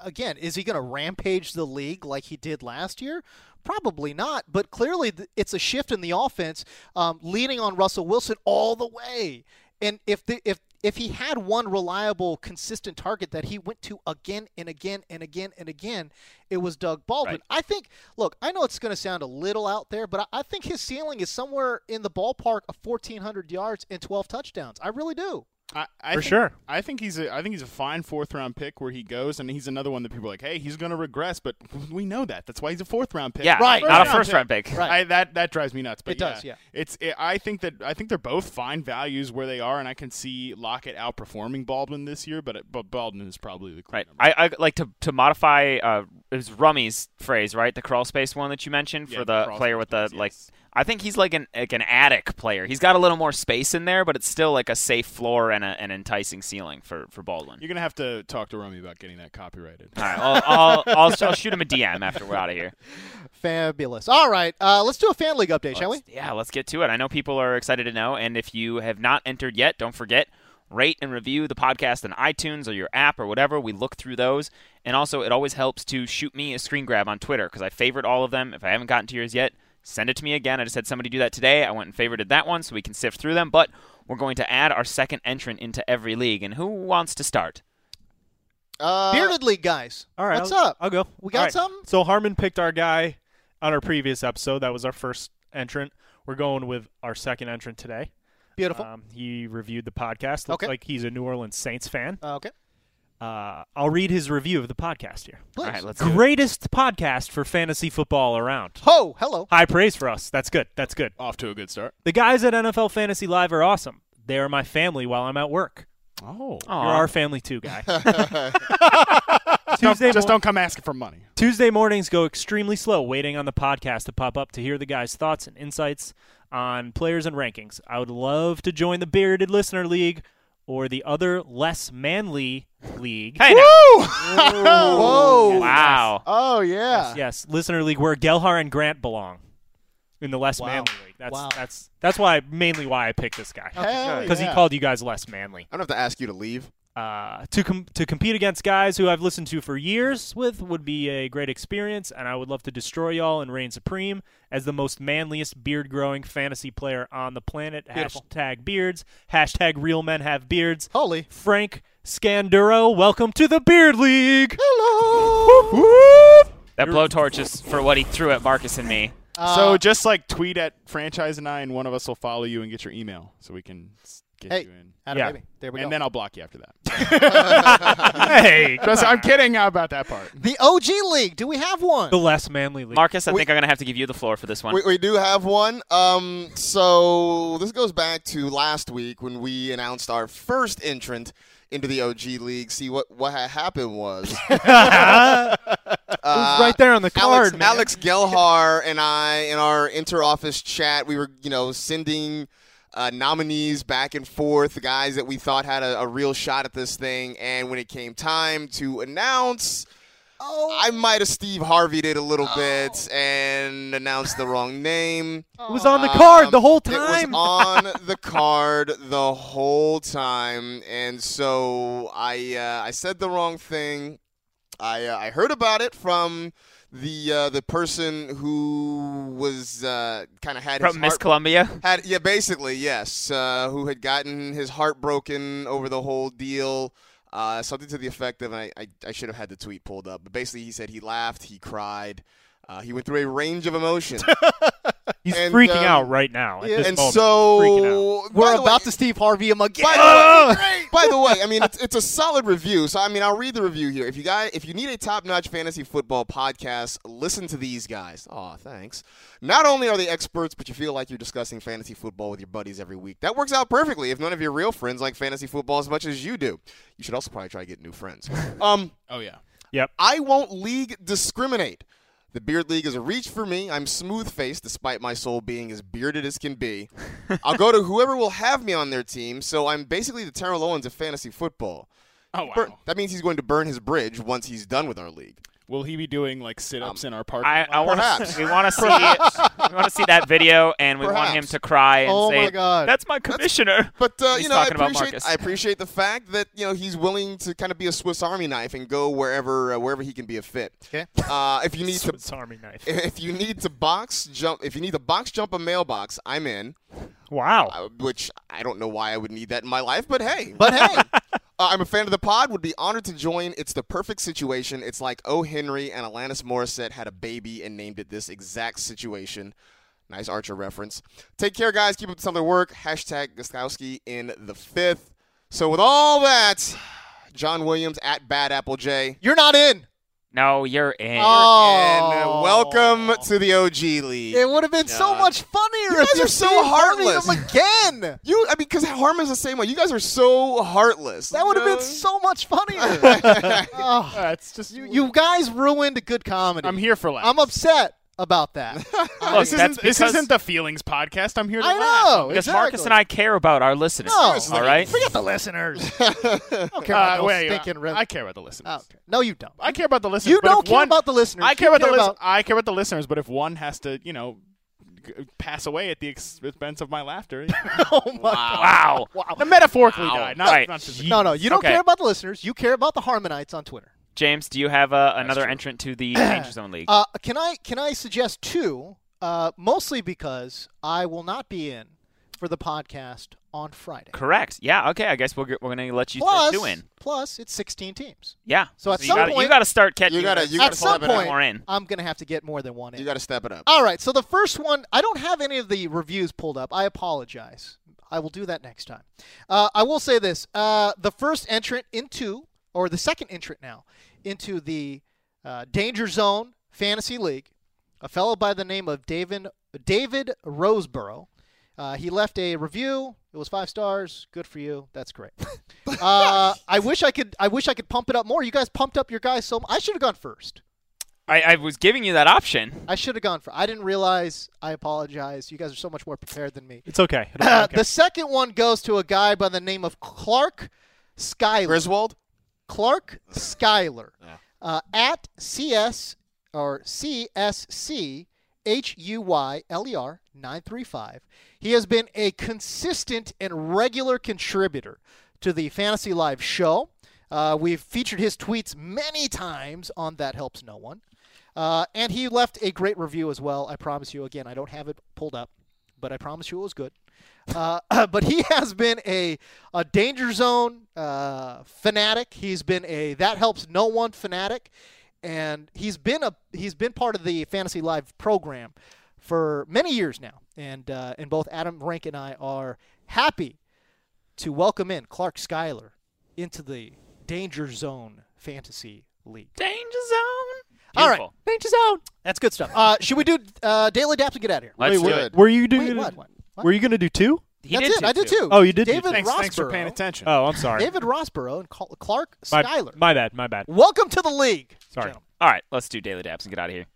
again, is he going to rampage the league like he did last year? Probably not. But clearly, it's a shift in the offense, um, leaning on Russell Wilson all the way. And if the if if he had one reliable, consistent target that he went to again and again and again and again, it was Doug Baldwin. Right. I think. Look, I know it's going to sound a little out there, but I, I think his ceiling is somewhere in the ballpark of 1,400 yards and 12 touchdowns. I really do. I, I For think, sure. I think he's a I think he's a fine fourth round pick where he goes, and he's another one that people are like, hey, he's going to regress, but we know that. That's why he's a fourth round pick. yeah, Right. Not a First first round pick. Right. I, that that drives me nuts. But It does, yeah. It's it, I think that I think they're both fine values where they are, and I can see Lockett outperforming Baldwin this year, but it, but Baldwin is probably the clear Right. number. I, I like to to modify. Uh, it was Rummy's phrase, right? The crawl space one that you mentioned Yeah, for the the player with the ones, like. yes. I think he's like an like an attic player. He's got a little more space in there, but it's still like a safe floor and a, an enticing ceiling for for Baldwin. You're gonna have to talk to Rummy about getting that copyrighted. All right, I'll, I'll, I'll, I'll shoot him a DM after we're out of here. Fabulous. All right, uh, let's do a fan league update, shall we? Yeah, let's get to it. I know people are excited to know, and if you have not entered yet, don't forget rate and review the podcast on iTunes or your app or whatever. We look through those, and also it always helps to shoot me a screen grab on Twitter because I favorite all of them. If I haven't gotten to yours yet, send it to me again. I just had somebody do that today. I went and favorited that one, so we can sift through them. But we're going to add our second entrant into every league, and who wants to start? Uh, Bearded League guys. All right, What's I'll, up? I'll go. We got All right. something? So Harmon picked our guy on our previous episode. That was our first entrant. We're going with our second entrant today. Beautiful. Um, he reviewed the podcast. Looks Okay. like he's a New Orleans Saints fan. Uh, okay. Uh, I'll read his review of the podcast here. Please. All right, let's do it. Greatest podcast for fantasy football around. Ho, hello. High praise for us. That's good. That's good. Off to a good start. The guys at NFL Fantasy Live are awesome. They are my family while I'm at work. Oh. You're our family too, guy. Don't- Tuesday just don't come asking for money. Tuesday mornings go extremely slow waiting on the podcast to pop up to hear the guys' thoughts and insights on players and rankings. I would love to join the Bearded Listener League or the other less manly league. Hey, now. Whoa. Wow. Oh yeah. Yes, Listener League where Gelhar and Grant belong. In the less Wow. manly league. That's Wow. that's that's why mainly why I picked this guy. Because yeah. he called you guys less manly. I don't have to ask you to leave. Uh, to com- to compete against guys who I've listened to for years with would be a great experience, and I would love to destroy y'all and reign supreme as the most manliest beard growing fantasy player on the planet. Beautiful. Hashtag beards. Hashtag real men have beards. Holy. Frank Scanduro, welcome to the Beard League. Hello. That blowtorch is for what he threw at Marcas and me. Uh, so just like tweet at franchise and I, and one of us will follow you and get your email, so we can s- get Hey, you in. Adam, Yeah. baby. There we and go. And then I'll block you after that. hey, Just- I'm kidding about that part. the OG League. Do we have one? the less manly league. Marcas, I We- think I'm going to have to give you the floor for this one. We, we do have one. Um, so this goes back to last week when we announced our first entrant into the OG League. See what what had happened was It was right there on the card, Alex, man. Alex Gelhar and I in our inter-office chat, we were you know sending uh, nominees back and forth, guys that we thought had a, a real shot at this thing. And when it came time to announce. oh, I might have Steve Harvey did a little bit and announced the wrong name. It was on the card Um, the whole time. It time. was on the card the whole time, and so I uh, I said the wrong thing. I uh, I heard about it from the uh, the person who was uh, kind of had his From Miss heart- Colombia. had yeah basically yes uh, who had gotten his heart broken over the whole deal. Uh, something to the effect of, and I, I, I should have had the tweet pulled up, but basically he said he laughed, he cried, uh, he went through a range of emotion. He's and, freaking um, out right now. At yeah. this and moment. so out. we're about way- to Steve Harvey him again. by the, way, by the way, I mean it's, it's a solid review. So I mean I'll read the review here. If you guys, if you need a top-notch fantasy football podcast, listen to these guys. Oh, thanks. Not only are they experts, but you feel like you're discussing fantasy football with your buddies every week. That works out perfectly if none of your real friends like fantasy football as much as you do. You should also probably try to get new friends. Um, Oh yeah. Yep. I won't league discriminate. The Beard League is a reach for me. I'm smooth faced despite my soul being as bearded as can be. I'll go to whoever will have me on their team, so I'm basically the Terrell Owens of fantasy football. Oh wow. Burn- that means he's going to burn his bridge once he's done with our league. Will he be doing like sit-ups in our park? I, I want Perhaps. to. We want to see. we want to see that video, and we want him to cry and Oh say, my God. "That's my commissioner." But uh, He's you know, I talking about appreciate I appreciate the fact that you know he's willing to kind of be a Swiss Army knife and go wherever uh, wherever he can be a fit. Okay. Uh, if you need to Swiss Army knife. if you need to box jump if you need to box jump a mailbox, I'm in. Wow. uh, which I don't know why I would need that in my life, but hey. But hey, uh, I'm a fan of the pod. Would be honored to join. It's the perfect situation. It's like O. Henry and Alanis Morissette had a baby and named it this exact situation. Nice Archer reference. Take care, guys. Keep up the something work. Hashtag Gostkowski in the fifth. So with all that, John Williams at Bad Apple J. you're not in. No, you're in. Oh. And welcome to the OG League. It would have been so John. much funnier You if guys you are so Steve Harvey'd heartless. him again. You, I mean, because Harmon's the same way. You guys are so heartless. That would have been so much funnier. oh, Uh, it's just you, you guys ruined good comedy. I'm here for laughs. I'm upset about that. Look, this isn't, this isn't the feelings podcast. I'm here to I laugh. know. because exactly. Marcas and I care about our listeners. No. all right. Forget the listeners. I don't care about Uh, those wait, stinking uh, res- I care about the listeners. Oh, okay. No, you don't. I care about the listeners. You but don't if care one, about the listeners. I care You about the care lis- about- I care about the listeners, but if one has to, you know, pass away at the expense of my laughter, oh my Wow. Wow. no, metaphorically Wow. died, not, Right. not No, no, you don't Okay. care about the listeners. You care about the Harmonites on Twitter. James, do you have uh, another entrant to the Danger Zone League? Uh, can I can I suggest two? Uh, mostly because I will not be in for the podcast on Friday. Correct. Yeah. Okay. I guess we're, we're going to let you Plus, throw two in. plus it's 16 teams. Yeah. So at you some gotta, point- you got to start catching. You gotta- you gotta step it up. point, more in. I'm going to have to get more than one in. You got to step it up. All right. So the first one, I don't have any of the reviews pulled up. I apologize. I will do that next time. Uh, I will say this: uh, the first entrant into, or the second entrant now, into the uh, Danger Zone Fantasy League, a fellow by the name of David David Roseborough. Uh, he left a review. It was five stars. Good for you. That's great. uh, I wish I could. I wish I could pump it up more. You guys pumped up your guys so. I should have gone first. I, I was giving you that option. I should have gone for. I didn't realize. I apologize. You guys are so much more prepared than me. It's okay. It'll okay. the second one goes to a guy by the name of Clark Schuyler. Griswold? Clark Schuyler. Uh, at CS or CSC H U Y L E R 935. He has been a consistent and regular contributor to the Fantasy Live show. Uh, we've featured his tweets many times on That Helps No One. Uh, and he left a great review as well. I promise you. Again, I don't have it pulled up, but I promise you it was good. Uh, but he has been a, a danger zone uh, fanatic. He's been a that helps no one fanatic, and he's been a he's been part of the Fantasy Live program for many years now. And uh, and both Adam Rank and I are happy to welcome in Clark Schuyler into the Danger Zone Fantasy League. Danger Zone. All right, Danger Zone. That's good stuff. Uh, should we do uh, daily daps and get out of here? Let's Wait, do were, it. were you doing? Wait, what? What? What? Were you going to do two? He That's did it. do I did two. too. Oh, you did David two. Thanks, Rossborough. thanks for paying attention. Oh, I'm sorry. David Rossborough and Cl- Clark my, Schuyler. my bad. My bad. Welcome to the league. Sorry. gentlemen. All right, let's do daily daps and get out of here.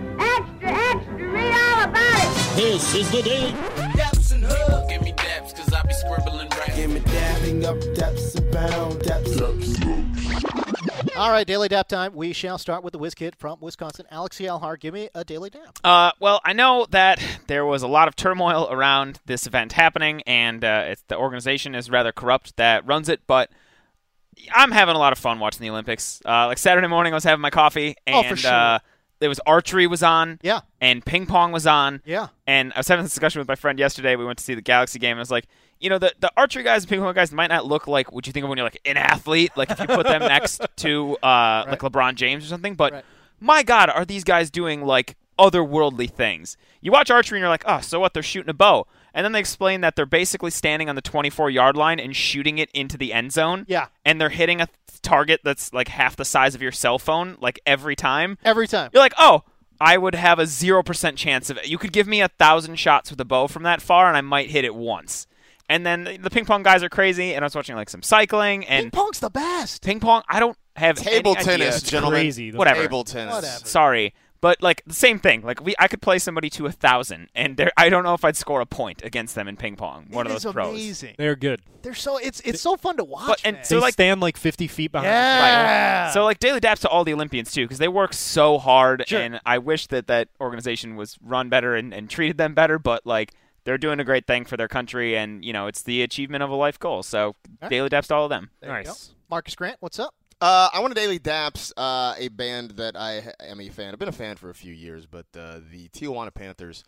Extra, extra, read all about it. This is the daily. Daps and hub. Give me daps, cause I be scribbling rap. Give me dapping up, daps abound, daps. All right, daily dap time. We shall start with the whiz kid from Wisconsin, Alex Gelhar. Give me a daily dap. Uh, well, I know that there was a lot of turmoil around this event happening, and uh, it's, the organization is rather corrupt that runs it. But I'm having a lot of fun watching the Olympics. Uh, like Saturday morning, I was having my coffee, and Oh, sure. uh, there was archery was on, Yeah, and ping pong was on, yeah. and I was having this discussion with my friend yesterday. We went to see the Galaxy game, and I was like, you know, the, the archery guys and ping pong guys might not look like what you think of when you're like an athlete, like if you put them next to uh, like LeBron James or something. But Right. my God, are these guys doing like otherworldly things? You watch archery and you're like, oh, so what? They're shooting a bow. And then they explain that they're basically standing on the 24 yard line and shooting it into the end zone. Yeah. And they're hitting a target that's like half the size of your cell phone, like every time. Every time. You're like, oh, I would have a zero percent chance of it. You could give me a thousand shots with a bow from that far, and I might hit it once. And then the- the ping pong guys are crazy, and I was watching like some cycling Ping and pong's the best. ping pong. I don't have Table any tennis, idea. gentlemen. crazy. The- Whatever. Table tennis. Whatever. Sorry, but like the same thing. Like we, I could play somebody to a thousand, and there, I don't know if I'd score a point against them in ping pong. One It of is those pros. amazing. They're good. They're so it's it's so fun to watch. But- and man. so, they like- stand like 50 feet behind. yeah. So like daily daps to all the Olympians too, because they work so hard, Sure. and I wish that that organization was run better and, and treated them better. But like they're doing a great thing for their country, and you know it's the achievement of a life goal. So right. daily daps to all of them. There. Nice. Marcas Grant, what's up? Uh, I want to daily daps uh, a band that I am a fan. I've been a fan for a few years, but uh, the Tijuana Panthers,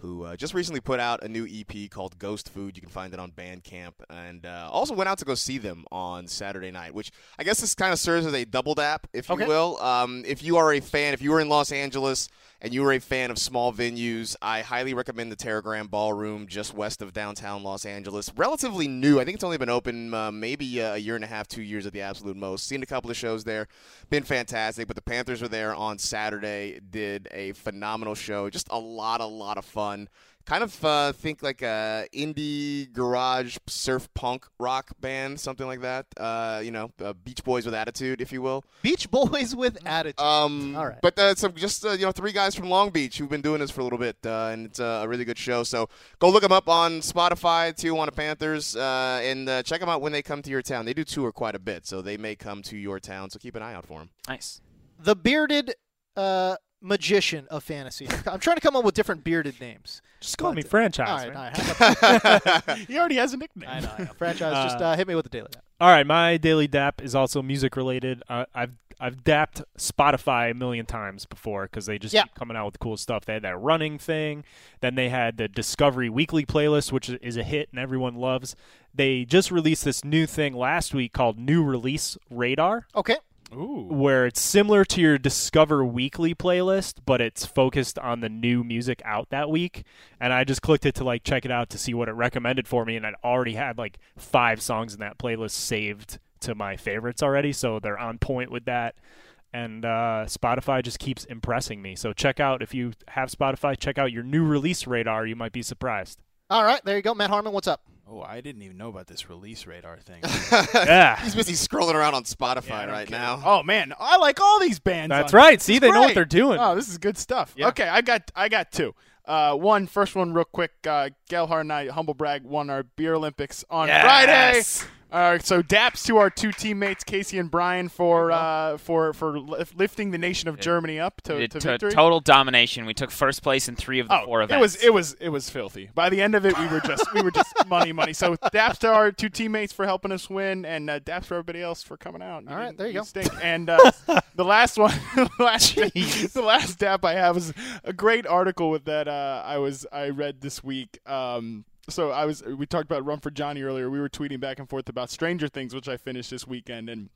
who uh, just recently put out a new EP called Ghost Food. You can find it on Bandcamp, and uh, also went out to go see them on Saturday night, which I guess this kind of serves as a double dap, if you Okay. will. Um, if you are a fan, if you were in Los Angeles and you are a fan of small venues, I highly recommend the Teragram Ballroom just west of downtown Los Angeles. Relatively new. I think it's only been open uh, maybe uh, a year and a half, two years at the absolute most. Seen a couple of shows there. Been fantastic. But the Panthers were there on Saturday, did a phenomenal show. Just a lot, a lot of fun. Kind of uh, think like a indie garage surf punk rock band, something like that. Uh, you know, uh, Beach Boys with attitude, if you will. Beach Boys with attitude. Um, All right. But uh, some just uh, you know three guys from Long Beach who've been doing this for a little bit, uh, and it's uh, a really good show. So go look them up on Spotify, Tijuana Panthers, uh, and uh, check them out when they come to your town. They do tour quite a bit, so they may come to your town. So keep an eye out for them. Nice. the bearded uh, magician of fantasy. I'm trying to come up with different bearded names. Just call But- me franchise. All right, all right. He already has a nickname. I know, I know. Franchise, just uh, hit me with the daily. dap. All right, my daily dap is also music related. Uh, I've I've dapped Spotify a million times before because they just Yeah. keep coming out with cool stuff. They had that running thing. Then they had the Discovery Weekly playlist, which is a hit and everyone loves. They just released this new thing last week called New Release Radar. Okay. Ooh. where it's similar to your Discover Weekly playlist, but it's focused on the new music out that week. And I just clicked it to like check it out to see what it recommended for me, and it already had like five songs in that playlist saved to my favorites already, so they're on point with that. And uh, Spotify just keeps impressing me. So check out if you have Spotify, check out your new release radar. You might be surprised. All right, there you go. Matt Harmon, what's up? Oh, I didn't even know about this release radar thing. Yeah. He's busy scrolling around on Spotify Yeah, right kidding. now. Oh man, I like all these bands. That's on- right. See, is they know what they're doing. Oh, this is good stuff. Yeah. Okay, I got I got two. Uh, one first one real quick. Uh, Gelhar and I, humble brag, won our beer Olympics on Friday. Yes. Uh, so daps to our two teammates, Casey and Brian, for uh, for for lifting the nation of Germany up to, It to to victory. total domination. We took first place in three of the Oh, four it was it was it was filthy. By the end of it, we were just we were just money money. So daps to our two teammates for helping us win, and uh, daps for everybody else for coming out. All right, there you go. Stink. And uh, the last one, the last the last dap I have is a great article with that uh, I was I read this week. Um, so I was we talked about Run for Johnny earlier. We were tweeting back and forth about Stranger Things, which I finished this weekend, and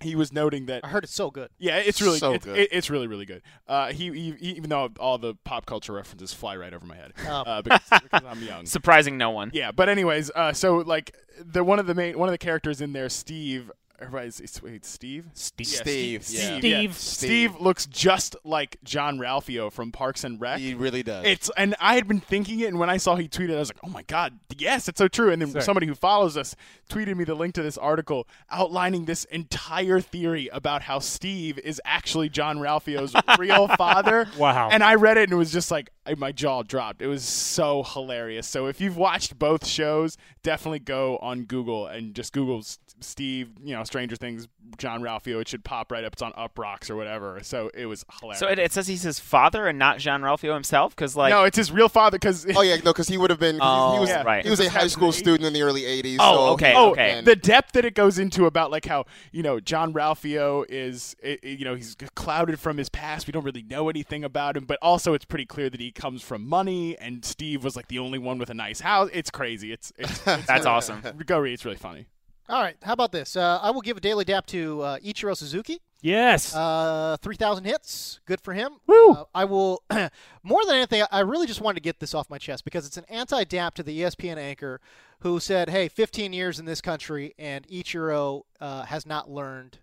he was noting that I heard it's so good. yeah, it's really So it's, good. it- it's really really good. Uh, he, he he- even though all the pop culture references fly right over my head Oh. uh, because, because I'm young. surprising no one. Yeah, but anyways, uh, so like the one of the main one of the characters in there, Steve. Everybody's it's, wait, Steve. Steve. Yeah, Steve, Steve. yeah. yeah. Steve. Steve looks just like Jean-Ralphio from Parks and Rec. He really does. It's and I had been thinking it, and when I saw he tweeted, I was like, "Oh my god, yes, it's so true." And then Sorry. somebody who follows us tweeted me the link to this article outlining this entire theory about how Steve is actually Jean-Ralphio's real father. Wow. And I read it and it was just like I- my jaw dropped. It was so hilarious. So if you've watched both shows, definitely go on Google and just Google Steve, you know, Stranger Things, Jean-Ralphio. It should pop right up. It's on Uproxx or whatever. So it was hilarious. So it, it says he's his father and not Jean-Ralphio himself, because like no, it's his real father because oh yeah, no, because he would have been. 'cause he- he, Oh, was yeah. right. he was a high school student in the early '80s. Oh, so- okay, Oh, okay. the depth that it goes into about like how you know Jean-Ralphio is, i- i- you know, he's clouded from his past. We don't really know anything about him, but also it's pretty clear that he comes from money, and Steve was like the only one with a nice house. It's crazy. It's, it's, it's That's awesome. Go read. It's really funny. All right, how about this? Uh, I will give a daily dap to uh, Ichiro Suzuki. Yes. Uh, 3,000 hits. Good for him. Woo! Uh, I will, more than anything, I really just wanted to get this off my chest because it's an anti dap to the ESPN anchor who said, hey, 15 years in this country and Ichiro uh, has not learned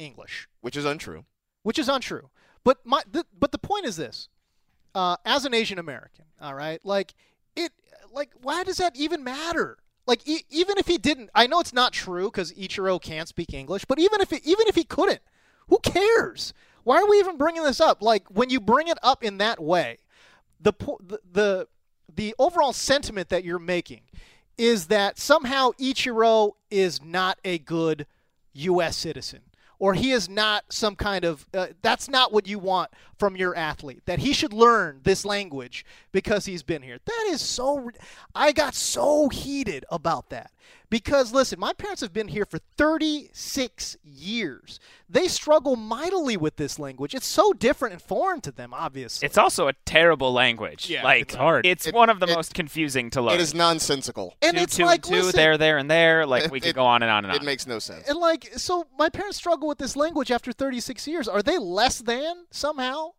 English, which is untrue. which is untrue. But, my, the, but the point is this uh, as an Asian American, all right, like, it, like, why does that even matter? Like e- even if he didn't, I know it's not true because Ichiro can't speak English. But even if he, even if he couldn't, who cares? Why are we even bringing this up? Like when you bring it up in that way, the the the, the overall sentiment that you're making is that somehow Ichiro is not a good U.S. citizen. Or he is not some kind of. Uh, that's not what you want from your athlete. That he should learn this language because he's been here. That is so. I got so heated about that because listen, my parents have been here for 36 years. They struggle mightily with this language. It's so different and foreign to them, obviously. It's also a terrible language. Yeah, like it's hard. It's It- one of the it- most confusing to learn. It is nonsensical. and two, it's two, like two, listen, there, there, and there. Like It- we could go on and on and on. It makes no sense. And like, so my parents struggle with this language after 36 years. Are they less than somehow?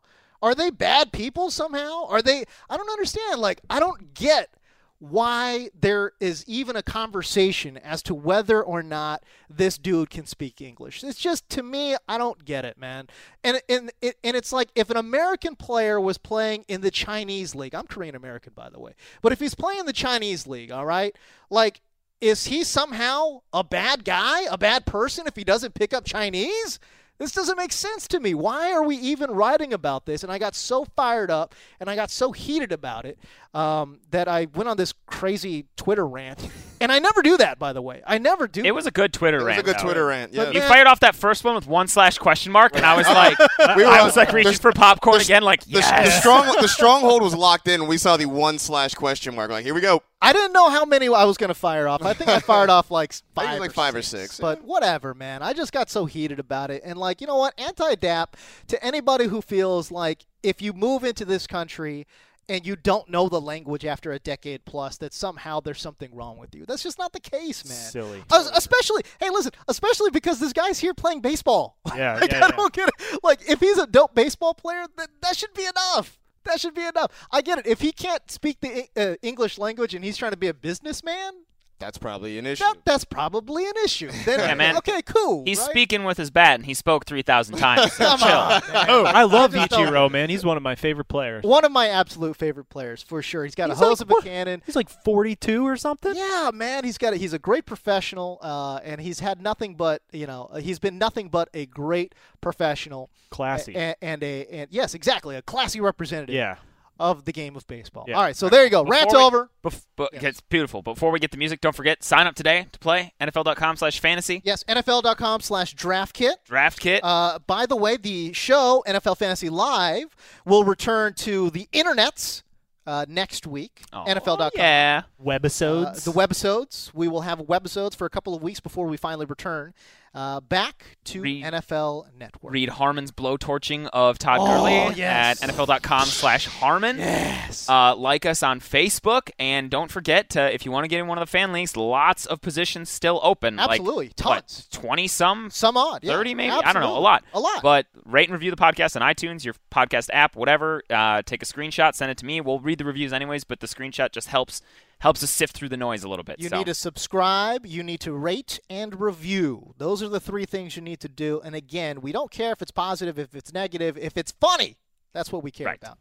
Are they bad people somehow? Are they? I don't understand. Like, I don't get why there is even a conversation as to whether or not this dude can speak English. It's just to me, I don't get it, man. And and and it's like if an American player was playing in the Chinese league. I'm Korean American, by the way. But if he's playing the Chinese league, all right, like is he somehow a bad guy, a bad person if he doesn't pick up Chinese? This doesn't make sense to me. Why are we even writing about this? And I got so fired up and I got so heated about it um, that I went on this crazy Twitter rant. And I never do that, by the way. I never do. it was a good Twitter rant. It was rant. a good though. Twitter rant. Yeah. You fired off that first one with one slash question mark, and I was like, We were I was like reaching for popcorn again, like The, the yes. strong the stronghold was locked in. We saw the one slash question mark. Like here we go. I didn't know how many I was going to fire off. I think I fired off like five, like or five or six. six, But whatever, man. I just got so heated about it. And like, you know what? Anti-DAP to anybody who feels like if you move into this country and you don't know the language after a decade plus, that somehow there's something wrong with you. That's just not the case, man. Silly. Es- especially, hey, listen, especially because this guy's here playing baseball. Yeah, like, yeah, I yeah. don't get it. Like, if he's a dope baseball player, then that should be enough. That should be enough. I get it. If he can't speak the uh, English language and he's trying to be a businessman, That's probably an issue. that, that's probably an issue. Then, Yeah, man. Okay, cool. He's right? speaking with his bat, and he spoke three thousand times. So Come chill. on. Oh, I love just don't- Ichiro, man. He's one of my favorite players. One of my absolute favorite players for sure. He's got He's a hose like, of a what? cannon. He's like 42 or something. Yeah, man, he's got a, he's a great professional, uh, and he's had nothing but you know uh, he's been nothing but a great professional, Classy. a- and, a and yes, exactly a classy representative Yeah. Of the game of baseball. Yeah. All right, so there you go, rant Before we- over. Bef- but it's beautiful. Before we get the music, don't forget sign up today to play NFL.com slash fantasy Yes, NFL.com/slash draft kit. draft kit. Uh, by the way, the show NFL Fantasy Live will return to the internets uh, next week. Oh, NFL.com. Yeah. Uh, Webisodes. the webisodes. We will have webisodes for a couple of weeks before we finally return uh, back to Read- NFL Network. Read Harmon's blowtorching of Todd Oh, Gurley yes. at NFL.com slash Harmon. Yes. Uh, like us on Facebook, and don't forget to, if you want to get in one of the fan leagues, lots of positions still open. Absolutely. like, Tons. twenty some, Some odd. Yeah. thirty maybe. I don't know, a lot, A lot. But rate and review the podcast on iTunes, your podcast app, whatever. Uh, take a screenshot, send it to me. We'll read the reviews anyways, but the screenshot just helps helps us sift through the noise a little bit. You so. need to subscribe, you need to rate and review. Those are the three things you need to do. And again, we don't care if it's positive, if it's negative, if it's funny. That's what we care Right. about.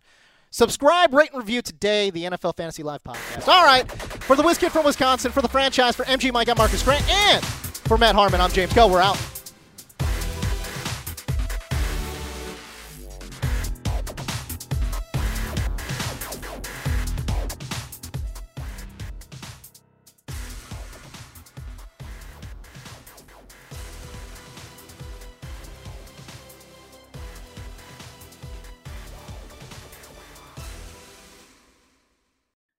Subscribe, rate, and review today, the NFL Fantasy Live podcast. All right. For the Whiz Kid from Wisconsin, for the franchise, for MG Mike, I'm Marcas Grant, and for Matt Harmon, I'm James Koh. We're out.